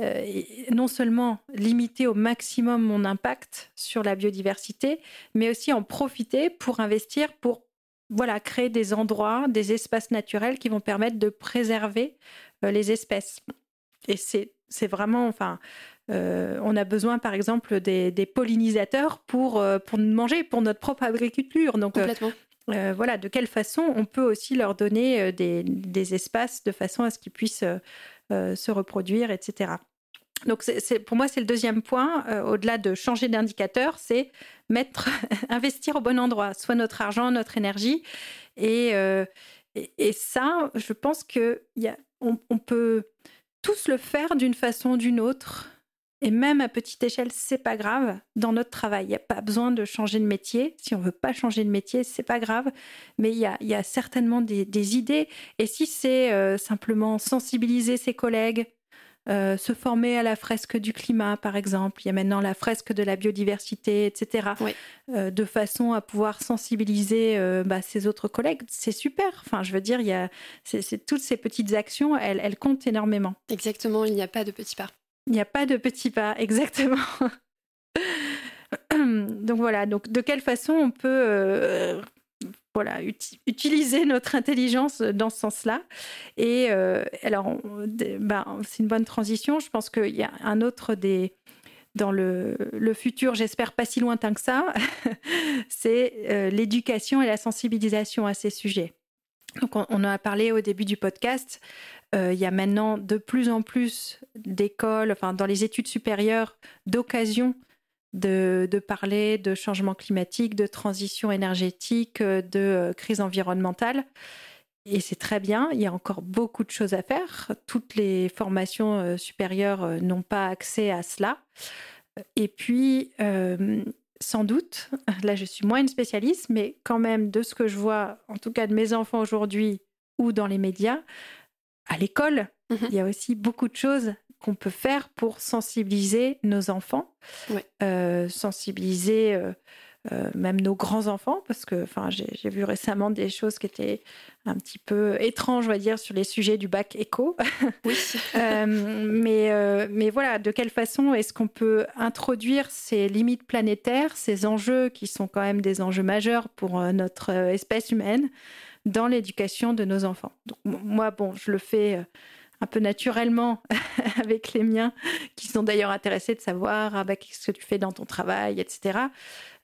euh, non seulement limiter au maximum mon impact sur la biodiversité, mais aussi en profiter pour investir, pour voilà, créer des endroits, des espaces naturels qui vont permettre de préserver euh, les espèces. Et c'est vraiment, enfin, euh, on a besoin, par exemple, des, pollinisateurs pour, euh, pour manger, pour notre propre agriculture. Donc, euh, voilà, de quelle façon on peut aussi leur donner des, espaces de façon à ce qu'ils puissent se reproduire, etc. Donc, pour moi, c'est le deuxième point. Au-delà de changer d'indicateur, c'est mettre, investir au bon endroit, soit notre argent, notre énergie. Et, et, ça, je pense que on peut tous le faire d'une façon ou d'une autre. Et même à petite échelle, c'est pas grave. Dans notre travail, il n'y a pas besoin de changer de métier. Si on veut pas changer de métier, c'est pas grave. Mais il y a, certainement des, idées. Et si c'est euh, simplement sensibiliser ses collègues, euh, se former à la fresque du climat, par exemple. Il y a maintenant la fresque de la biodiversité, etc. Euh, de façon à pouvoir sensibiliser bah, ses autres collègues. C'est super. Enfin, je veux dire, il y a, toutes ces petites actions, elles, elles comptent énormément. Exactement, il n'y a pas de petits pas. Il n'y a pas de petits pas, exactement. donc voilà, donc de quelle façon on peut euh, voilà, utiliser notre intelligence dans ce sens-là. Et euh, alors, ben, c'est une bonne transition. Je pense qu'il y a un autre des... Dans le, le futur, j'espère pas si lointain que ça, c'est euh, l'éducation et la sensibilisation à ces sujets. Donc on, en a parlé au début du podcast. Il y a maintenant de plus en plus d'écoles, enfin dans les études supérieures, d'occasions de, parler de changement climatique, de transition énergétique, de crise environnementale. Et c'est très bien, il y a encore beaucoup de choses à faire. Toutes les formations supérieures n'ont pas accès à cela. Et puis, sans doute, là je suis moins une spécialiste, mais quand même de ce que je vois, en tout cas de mes enfants aujourd'hui ou dans les médias, à l'école, mmh il y a aussi beaucoup de choses qu'on peut faire pour sensibiliser nos enfants, euh, sensibiliser euh, euh, même nos grands-enfants, parce que j'ai vu récemment des choses qui étaient un petit peu étranges, on va dire, sur les sujets du bac éco. Oui. mais, mais voilà, de quelle façon est-ce qu'on peut introduire ces limites planétaires, ces enjeux qui sont quand même des enjeux majeurs pour notre espèce humaine dans l'éducation de nos enfants. Donc, moi, bon, je le fais un peu naturellement avec les miens, qui sont d'ailleurs intéressés de savoir ah bah, qu'est-ce que tu fais dans ton travail, etc.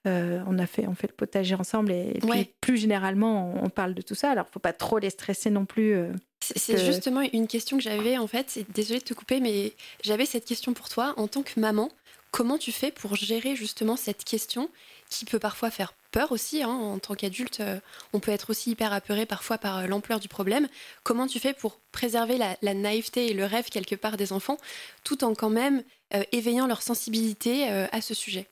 Euh, on a fait, on fait le potager ensemble et, plus généralement, on, parle de tout ça. Alors, faut pas trop les stresser non plus. Euh, c'est justement une question que j'avais en fait. Désolée de te couper, mais j'avais cette question pour toi en tant que maman. Comment tu fais pour gérer justement cette question qui peut parfois faire peur aussi hein, En tant qu'adulte, euh, on peut être aussi hyper apeuré parfois par euh, l'ampleur du problème. Comment tu fais pour préserver la, naïveté et le rêve quelque part des enfants, tout en quand même euh, éveillant leur sensibilité à ce sujet?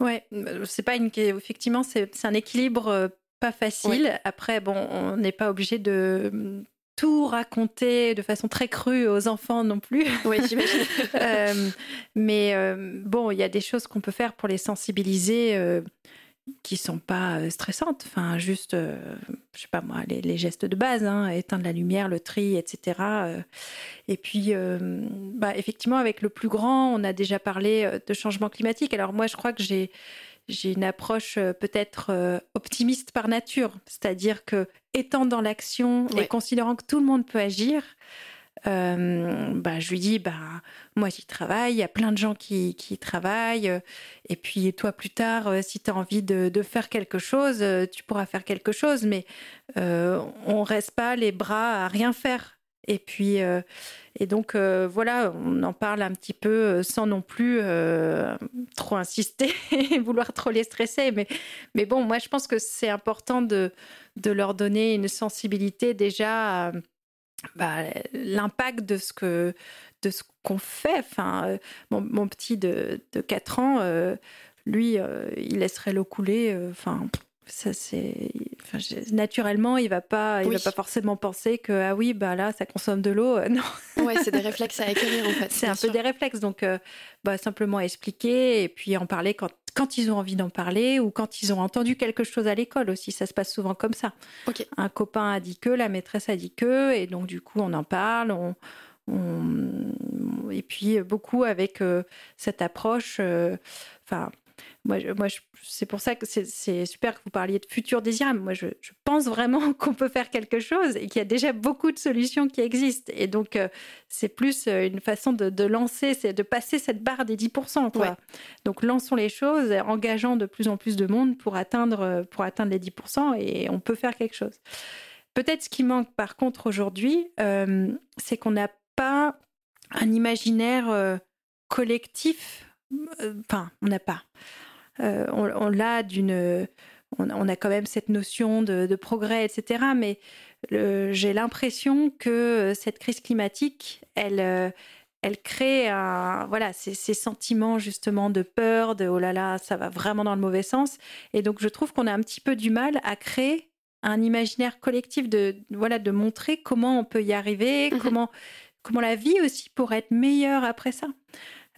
Ouais, c'est pas une. Effectivement, c'est un équilibre pas facile. Après, bon, on n'est pas obligé de tout raconter de façon très crue aux enfants non plus. Oui, j'imagine. Euh, mais euh, bon, il y a des choses qu'on peut faire pour les sensibiliser euh, qui sont pas stressantes. Enfin, juste, je sais pas moi, les, gestes de base, hein, éteindre la lumière, le tri, etc. Et puis, bah, effectivement, avec le plus grand, on a déjà parlé de changement climatique. Alors moi, je crois que j'ai j'ai une approche euh, peut-être euh, optimiste par nature, c'est-à-dire que étant dans l'action et considérant que tout le monde peut agir, euh, bah, je lui dis bah moi j'y travaille, il y a plein de gens qui, qui travaillent, et puis toi plus tard, si tu as envie de, de, faire quelque chose, tu pourras faire quelque chose, mais on reste pas les bras à rien faire. Et puis, euh, et donc euh, voilà, on en parle un petit peu euh, sans non plus trop insister et vouloir trop les stresser. Mais, mais bon, moi je pense que c'est important de, de leur donner une sensibilité déjà à bah, l'impact de ce que de ce qu'on fait. Enfin, mon, petit de, de 4 ans, lui, il laisserait l'eau couler. Enfin, ça c'est naturellement il va pas il va pas forcément penser que ah oui bah là ça consomme de l'eau non. Ouais c'est des réflexes à acquérir en fait c'est un peu des réflexes donc euh, bah, simplement expliquer et puis en parler quand quand ils ont envie d'en parler ou quand ils ont entendu quelque chose à l'école aussi. Ça se passe souvent comme ça. Un copain a dit que la maîtresse a dit que et donc du coup on en parle on, et puis beaucoup avec euh, cette approche euh, enfin moi, moi c'est pour ça que c'est super que vous parliez de futur désirable. Moi, je, pense vraiment qu'on peut faire quelque chose et qu'il y a déjà beaucoup de solutions qui existent. Et donc, euh, c'est plus euh, une façon de, lancer, c'est de passer cette barre des 10%. Quoi. Donc, lançons les choses, engageant de plus en plus de monde pour atteindre, pour atteindre les 10% et on peut faire quelque chose. Peut-être ce qui manque par contre aujourd'hui, euh, c'est qu'on n'a pas un imaginaire collectif. Enfin, on n'a pas. Euh, on, l'a d'une, on, a quand même cette notion de, progrès, etc. Mais j'ai l'impression que cette crise climatique, elle, euh, elle crée un, voilà, ces, sentiments justement de peur, de oh là là, ça va vraiment dans le mauvais sens. Et donc je trouve qu'on a un petit peu du mal à créer un imaginaire collectif de voilà de montrer comment on peut y arriver, mmh comment comment la vie aussi pourrait être meilleure après ça.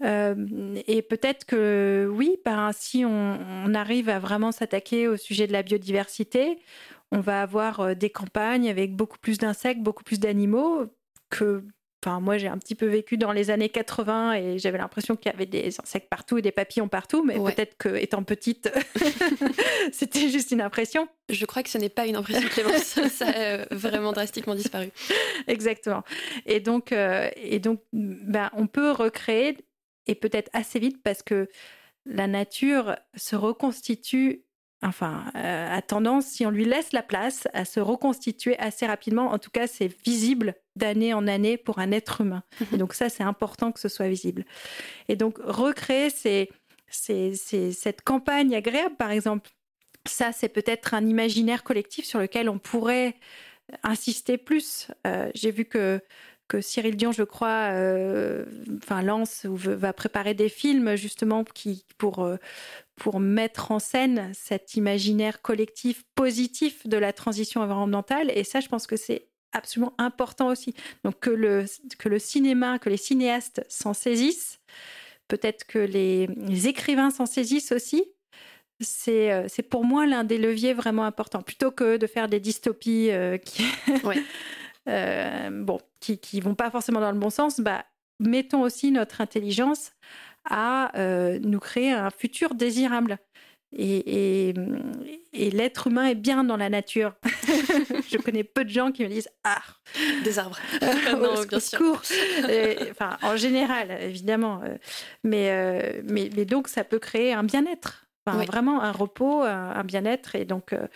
Euh, et peut-être que oui, ben, si on, arrive à vraiment s'attaquer au sujet de la biodiversité, on va avoir euh, des campagnes avec beaucoup plus d'insectes, beaucoup plus d'animaux que Enfin, moi, j'ai un petit peu vécu dans les années 80 et j'avais l'impression qu'il y avait des insectes partout et des papillons partout, mais peut-être que étant petite, c'était juste une impression. Je crois que ce n'est pas une impression, Clémence. Ça a euh, vraiment drastiquement disparu. Exactement. Et donc, et donc ben, on peut recréer et peut-être assez vite parce que la nature se reconstitue enfin, a tendance, si on lui laisse la place, à se reconstituer assez rapidement. En tout cas, c'est visible d'année en année pour un être humain. Et donc ça, c'est important que ce soit visible. Et donc recréer c'est cette campagne agréable, par exemple, ça, c'est peut-être un imaginaire collectif sur lequel on pourrait insister plus. Euh, j'ai vu que que Cyril Dion, je crois, euh, enfin lance ou va préparer des films justement qui pour euh, pour mettre en scène cet imaginaire collectif positif de la transition environnementale. Et ça, je pense que c'est absolument important aussi. Donc que le que le cinéma, que les cinéastes s'en saisissent, peut-être que les, les écrivains s'en saisissent aussi, euh, c'est pour moi l'un des leviers vraiment importants. Plutôt que de faire des dystopies euh, qui, bon, qui, qui vont pas forcément dans le bon sens, bah, mettons aussi notre intelligence à nous créer un futur désirable. Et, et, l'être humain est bien dans la nature. je connais peu de gens qui me disent Ah Des arbres. non, bien sûr. enfin, en général, évidemment. Mais, mais, mais donc, ça peut créer un bien-être. Vraiment un repos, un, bien-être. Et donc, euh,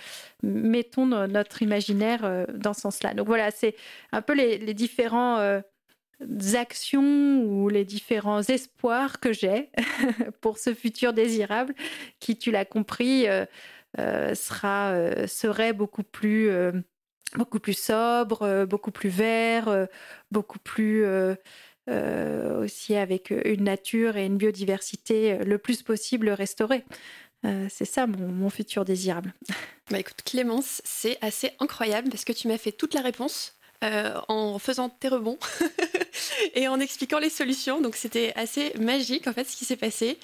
mettons notre imaginaire euh, dans ce sens-là. Donc voilà, c'est un peu les, les différents euh, actions ou les différents espoirs que j'ai pour ce futur désirable qui, tu l'as compris, sera, serait beaucoup plus, beaucoup plus sobre, beaucoup plus vert, beaucoup plus euh, aussi avec une nature et une biodiversité le plus possible restaurée. Euh, c'est ça mon, futur désirable. Bah écoute Clémence, c'est assez incroyable parce que tu m'as fait toute la réponse euh, en faisant tes rebonds et en expliquant les solutions. Donc c'était assez magique en fait ce qui s'est passé.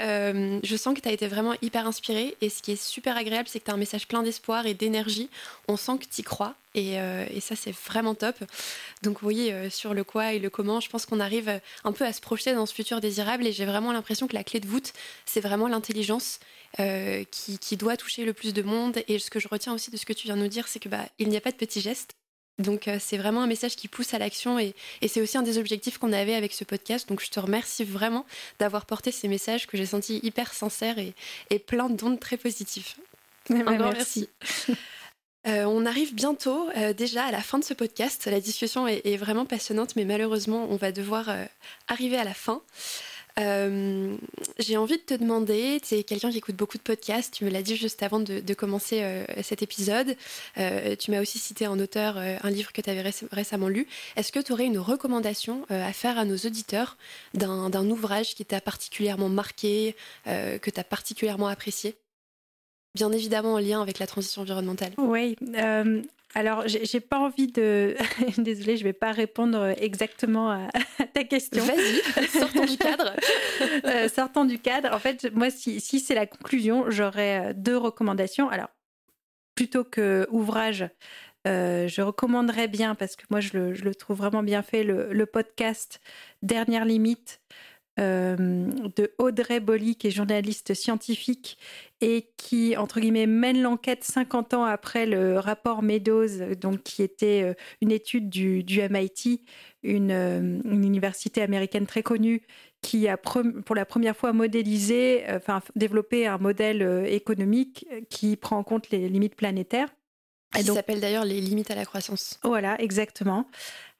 Euh, je sens que tu as été vraiment hyper inspirée et ce qui est super agréable, c'est que tu as un message plein d'espoir et d'énergie. On sent que tu y crois et, euh, et, ça c'est vraiment top. Donc vous voyez sur le quoi et le comment, je pense qu'on arrive un peu à se projeter dans ce futur désirable et j'ai vraiment l'impression que la clé de voûte, c'est vraiment l'intelligence. qui, doit toucher le plus de monde et ce que je retiens aussi de ce que tu viens de nous dire c'est que bah n'y a pas de petits gestes donc euh, c'est vraiment un message qui pousse à l'action et, c'est aussi un des objectifs qu'on avait avec ce podcast. Donc je te remercie vraiment d'avoir porté ces messages que j'ai sentis hyper sincères et, et plein d'ondes très positives. Un grand merci. Euh, on arrive bientôt euh, déjà à la fin de ce podcast. La discussion est, vraiment passionnante, mais malheureusement, on va devoir arriver à la fin. Euh, j'ai envie de te demander, tu es quelqu'un qui écoute beaucoup de podcasts, tu me l'as dit juste avant de, commencer euh, cet épisode, euh, tu m'as aussi cité en auteur un livre que tu avais récemment lu. Est-ce que tu aurais une recommandation à faire à nos auditeurs d'un ouvrage qui t'a particulièrement marqué, que tu as particulièrement apprécié? Bien évidemment en lien avec la transition environnementale. Oui, alors, j'ai pas envie de. Désolée, je vais pas répondre exactement à, ta question. Vas-y, sortons du cadre. euh, sortons du cadre. En fait, moi, si, si c'est la conclusion, j'aurais euh, deux recommandations. Alors, plutôt que ouvrage, euh, je recommanderais bien, parce que moi, je le, je le trouve vraiment bien fait, le, le podcast Dernière Limite de Audrey Bolly, qui est journaliste scientifique et qui, entre guillemets, mène l'enquête 50 ans après le rapport Meadows, donc qui était euh, une étude du, MIT, une, euh, une, université américaine très connue, qui a pour la première fois modélisé, enfin développé un modèle économique qui prend en compte les limites planétaires. Ça s'appelle d'ailleurs les limites à la croissance. Voilà, exactement.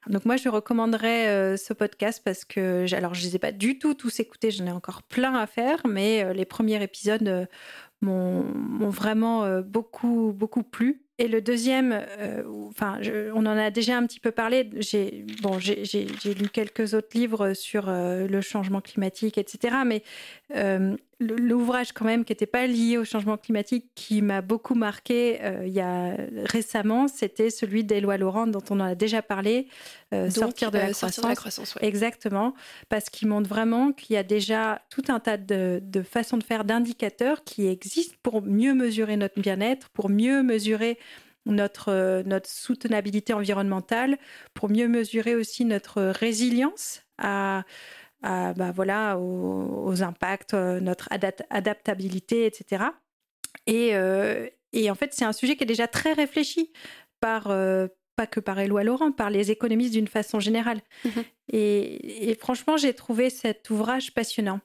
Donc moi, je recommanderais euh, ce podcast parce que, alors je ne les ai pas du tout tous écoutés, j'en ai encore plein à faire, mais euh, les premiers épisodes euh, m'ont vraiment beaucoup, beaucoup plu. Et le deuxième, enfin, on en a déjà un petit peu parlé. J'ai bon, lu quelques autres livres sur le changement climatique, etc. Mais l'ouvrage quand même qui n'était pas lié au changement climatique, qui m'a beaucoup marqué il y a récemment, c'était celui d'Éloi Laurent dont on en a déjà parlé, sortir de la croissance. la croissance Exactement, parce qu'il montre vraiment qu'il y a déjà tout un tas de, de façons de faire, d'indicateurs qui existent pour mieux mesurer notre bien-être, pour mieux mesurer notre, euh, notre soutenabilité environnementale, pour mieux mesurer aussi notre résilience à, bah voilà, aux, impacts, euh, notre adaptabilité, etc. Et, euh, et en fait, c'est un sujet qui est déjà très réfléchi par, pas que par Éloi Laurent, par les économistes d'une façon générale. Mhm. Et, franchement, j'ai trouvé cet ouvrage passionnant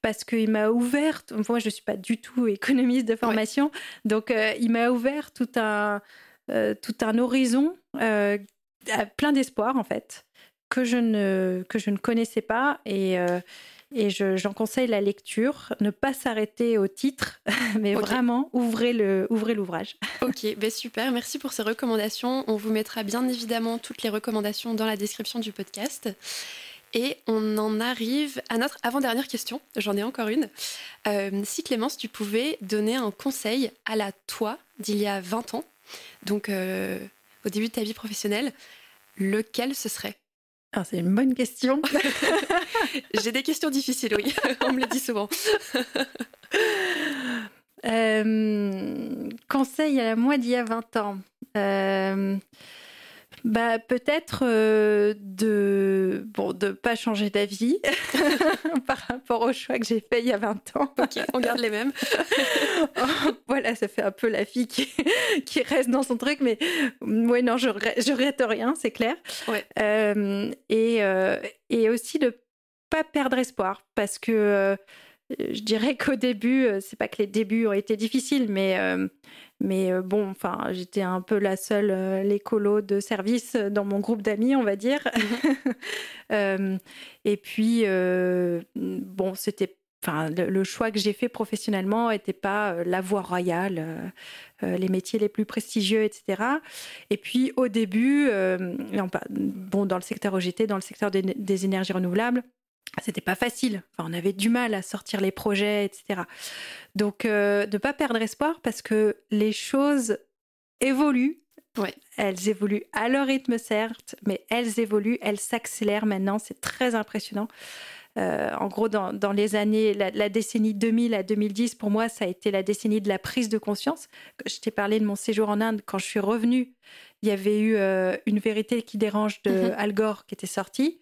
parce qu'il m'a ouvert, moi je ne suis pas du tout économiste de formation, donc euh, il m'a ouvert tout un, euh, tout un horizon euh, plein d'espoir en fait, que je ne, que je ne connaissais pas. Et, et j'en conseille la lecture, ne pas s'arrêter au titre, mais vraiment ouvrez le ouvrez l'ouvrage. Ok, ben super, merci pour ces recommandations. On vous mettra bien évidemment toutes les recommandations dans la description du podcast. Et on en arrive à notre avant-dernière question. J'en ai encore une. Euh, si Clémence, tu pouvais donner un conseil à la toi d'il y a 20 ans, donc euh, au début de ta vie professionnelle, lequel ce serait? Ah, c'est une bonne question. J'ai des questions difficiles, oui. On me le dit souvent. Euh, conseil à la moi d'il y a 20 ans. Euh, bah, peut-être euh, de bon de pas changer d'avis par rapport au choix que j'ai fait il y a 20 ans. Ok, on garde les mêmes. voilà, ça fait un peu la fille qui, qui reste dans son truc, mais ouais, non, je, je regrette rien, c'est clair. Ouais. Euh, et, euh, et aussi de pas perdre espoir, parce que je dirais qu'au début, c'est pas que les débuts ont été difficiles, mais mais euh, bon, enfin, j'étais un peu la seule, euh, l'écolo de service dans mon groupe d'amis, on va dire. Mhm. Euh, et puis, bon, c'était Enfin, le, choix que j'ai fait professionnellement n'était pas la voie royale, les métiers les plus prestigieux, etc. Et puis au début, bon, dans le secteur où j'étais, dans le secteur des énergies renouvelables, c'était pas facile. Enfin, on avait du mal à sortir les projets, etc. Donc, euh, de ne pas perdre espoir parce que les choses évoluent. Ouais. Elles évoluent à leur rythme, certes, mais elles évoluent, elles s'accélèrent maintenant. C'est très impressionnant. Euh, en gros, dans, dans les années, la, décennie 2000 à 2010, pour moi, ça a été la décennie de la prise de conscience. Je t'ai parlé de mon séjour en Inde. Quand je suis revenue, il y avait eu euh, Une vérité qui dérange de. Al Gore qui était sortie.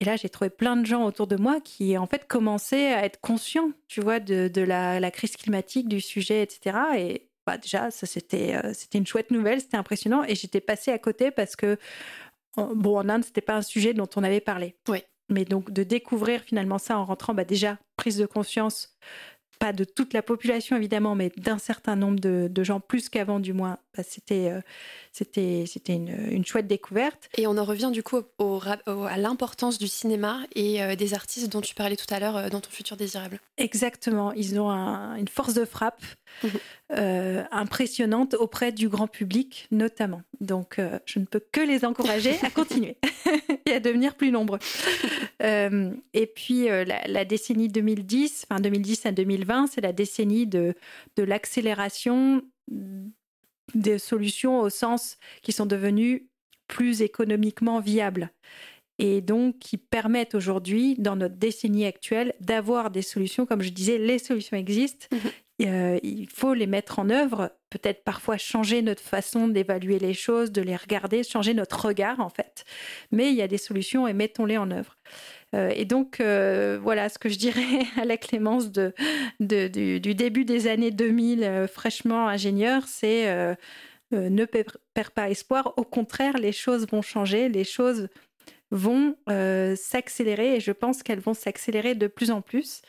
Et là, j'ai trouvé plein de gens autour de moi qui, en fait, commençaient à être conscients, tu vois, de, la, crise climatique, du sujet, etc. Et bah, déjà, ça, c'était, euh, c'était une chouette nouvelle, c'était impressionnant. Et j'étais passée à côté parce que, bon, en Inde, c'était pas un sujet dont on avait parlé. Oui. Mais donc, de découvrir finalement ça en rentrant, bah, déjà, prise de conscience pas de toute la population évidemment, mais d'un certain nombre de, gens, plus qu'avant du moins, bah, c'était euh, c'était c'était une, chouette découverte. Et on en revient du coup au, à l'importance du cinéma et euh, des artistes dont tu parlais tout à l'heure euh, dans ton futur désirable. Exactement, ils ont une force de frappe mhm. impressionnante auprès du grand public notamment. Donc je ne peux que les encourager à continuer et à devenir plus nombreux. et puis la, la, décennie 2010, enfin 2010 à 2020 c'est la décennie de, de l'accélération des solutions au sens qui sont devenues plus économiquement viables et donc qui permettent aujourd'hui, dans notre décennie actuelle, d'avoir des solutions. Comme je disais, les solutions existent. Mhm. Euh, il faut les mettre en œuvre, peut-être parfois changer notre façon d'évaluer les choses, de les regarder, changer notre regard en fait. Mais il y a des solutions et mettons-les en œuvre. Euh, et donc, euh, voilà ce que je dirais à la Clémence de, du, début des années 2000, euh, fraîchement ingénieur, c'est ne perds pas espoir. Au contraire, les choses vont changer, les choses vont s'accélérer et je pense qu'elles vont s'accélérer de plus en plus.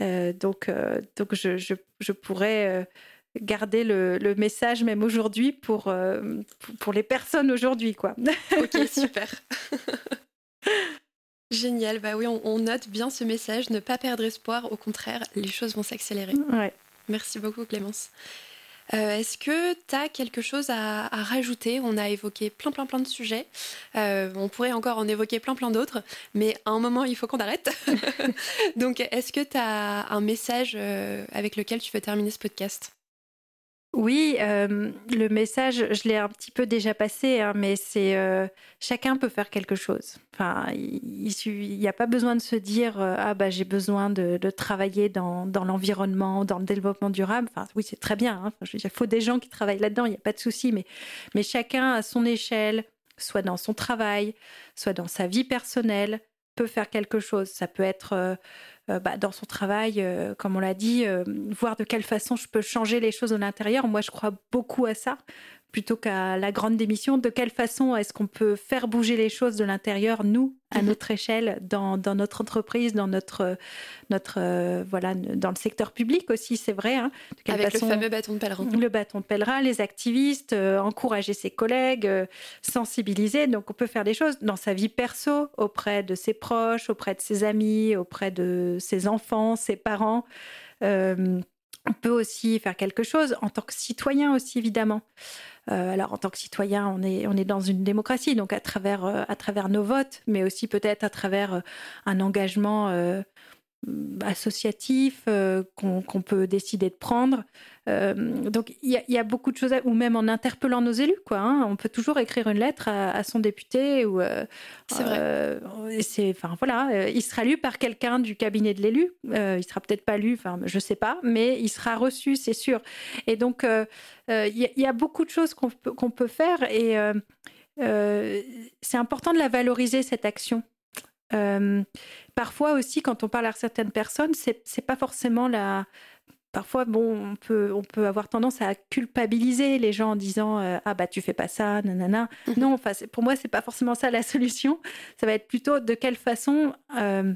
donc, donc je, je, pourrais garder le, le, message même aujourd'hui pour, pour les personnes aujourd'hui. quoi. ok, super. Génial, bah oui, on, note bien ce message, ne pas perdre espoir, au contraire, les choses vont s'accélérer. Merci beaucoup Clémence. Euh, est-ce que tu as quelque chose à, rajouter? On a évoqué plein plein plein de sujets. Euh, on pourrait encore en évoquer plein plein d'autres, mais à un moment, il faut qu'on arrête. Donc, est-ce que tu as un message euh, avec lequel tu veux terminer ce podcast? Oui, euh, le message, je l'ai un petit peu déjà passé, hein, mais c'est euh, chacun peut faire quelque chose. Enfin, il n'y a pas besoin de se dire euh, ah bah j'ai besoin de, travailler dans, l'environnement, dans le développement durable. Enfin, oui, c'est très bien. Hein. il faut des gens qui travaillent là-dedans, il n'y a pas de souci. Mais, mais chacun à son échelle, soit dans son travail, soit dans sa vie personnelle, peut faire quelque chose. Ça peut être bah, dans son travail, euh, comme on l'a dit, euh, voir de quelle façon je peux changer les choses de l'intérieur. Moi, je crois beaucoup à ça plutôt qu'à la grande démission, de quelle façon est-ce qu'on peut faire bouger les choses de l'intérieur, nous, à mhm. notre échelle, dans, notre entreprise, dans notre, notre euh, voilà, dans le secteur public aussi, c'est vrai. Hein, Avec le fameux bâton de pèlerin. Le bâton de pèlerin, les activistes, euh, encourager ses collègues, euh, sensibiliser. Donc on peut faire des choses dans sa vie perso, auprès de ses proches, auprès de ses amis, auprès de ses enfants, ses parents. on peut aussi faire quelque chose en tant que citoyen aussi, évidemment. Euh, alors en tant que citoyen, on est, on est dans une démocratie, donc à travers, euh, à travers nos votes, mais aussi peut-être à travers euh, un engagement associatif qu'on peut décider de prendre. Euh, donc il y, a beaucoup de choses, ou même en interpellant nos élus, quoi. Hein. on peut toujours écrire une lettre à, son député ou. Euh, c'est vrai. Euh, c'est, enfin voilà, il sera lu par quelqu'un du cabinet de l'élu. il sera peut-être pas lu, enfin je sais pas, mais il sera reçu, c'est sûr. Et donc il y, a beaucoup de choses qu'on peut, qu'on peut faire et c'est important de la valoriser cette action. Parfois aussi, quand on parle à certaines personnes, c'est, c'est pas forcément la, parfois, bon, on peut, on peut avoir tendance à culpabiliser les gens en disant euh, ah bah tu fais pas ça, nanana. Mhm. Non, enfin pour moi c'est pas forcément ça la solution. Ça va être plutôt de quelle façon euh,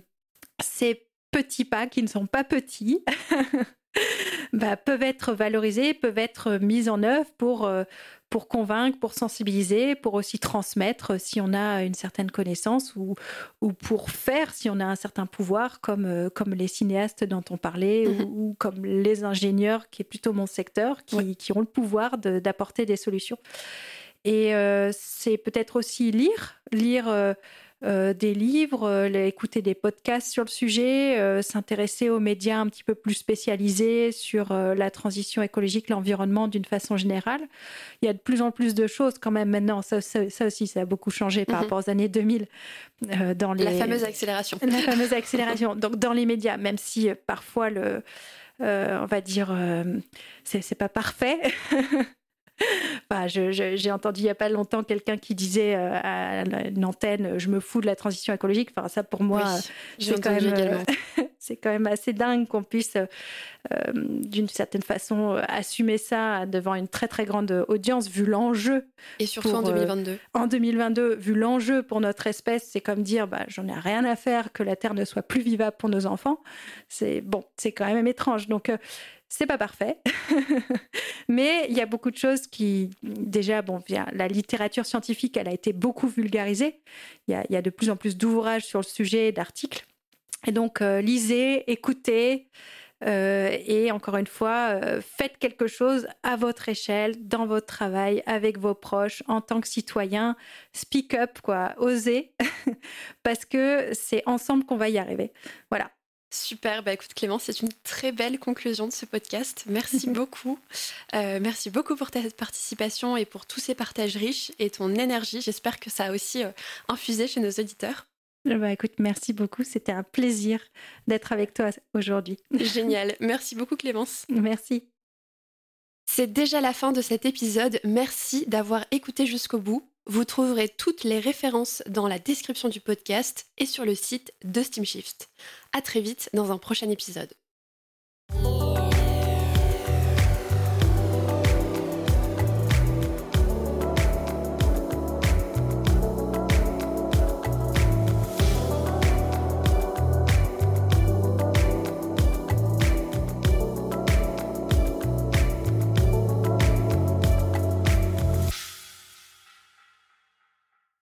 ces petits pas qui ne sont pas petits bah, peuvent être valorisés, peuvent être mis en œuvre pour euh, pour convaincre, pour sensibiliser, pour aussi transmettre si on a une certaine connaissance ou, ou pour faire si on a un certain pouvoir, comme, euh, comme les cinéastes dont on parlait mhm. ou, comme les ingénieurs, qui est plutôt mon secteur, qui, qui ont le pouvoir d'apporter des solutions. Et euh, c'est peut-être aussi lire, lire. Euh, euh, des livres, euh, écouter des podcasts sur le sujet, euh, s'intéresser aux médias un petit peu plus spécialisés sur la transition écologique, l'environnement d'une façon générale. Il y a de plus en plus de choses quand même maintenant. Ça, aussi, ça a beaucoup changé par mhm. rapport aux années 2000. dans les... La fameuse accélération. La fameuse accélération. Donc dans les médias, même si parfois le... on va dire, c'est pas parfait. J'ai entendu il n'y a pas longtemps quelqu'un qui disait euh, à une antenne Je me fous de la transition écologique. Enfin, ça, pour moi, c'est quand, même, euh, quand même assez dingue qu'on puisse, euh, d'une certaine façon, assumer ça devant une très, très grande audience, vu l'enjeu. Et surtout en 2022. en 2022, vu l'enjeu pour notre espèce, c'est comme dire bah, J'en ai rien à faire que la Terre ne soit plus vivable pour nos enfants. C'est bon, c'est quand même étrange. Donc, c'est pas parfait, mais il y a beaucoup de choses qui, déjà, bon, la littérature scientifique, elle a été beaucoup vulgarisée. Il y a, de plus en plus d'ouvrages sur le sujet, d'articles. Et donc, euh, lisez, écoutez, euh, et encore une fois, euh, faites quelque chose à votre échelle, dans votre travail, avec vos proches, en tant que citoyen. Speak up, quoi, osez, parce que c'est ensemble qu'on va y arriver. Voilà. Super, bah écoute Clément, c'est une très belle conclusion de ce podcast. Merci beaucoup. Euh, merci beaucoup pour ta participation et pour tous ces partages riches et ton énergie. J'espère que ça a aussi euh, infusé chez nos auditeurs. Bah écoute, merci beaucoup. C'était un plaisir d'être avec toi aujourd'hui. Génial. Merci beaucoup Clémence. Merci. C'est déjà la fin de cet épisode. Merci d'avoir écouté jusqu'au bout. Vous trouverez toutes les références dans la description du podcast et sur le site de Steamshift. À très vite dans un prochain épisode.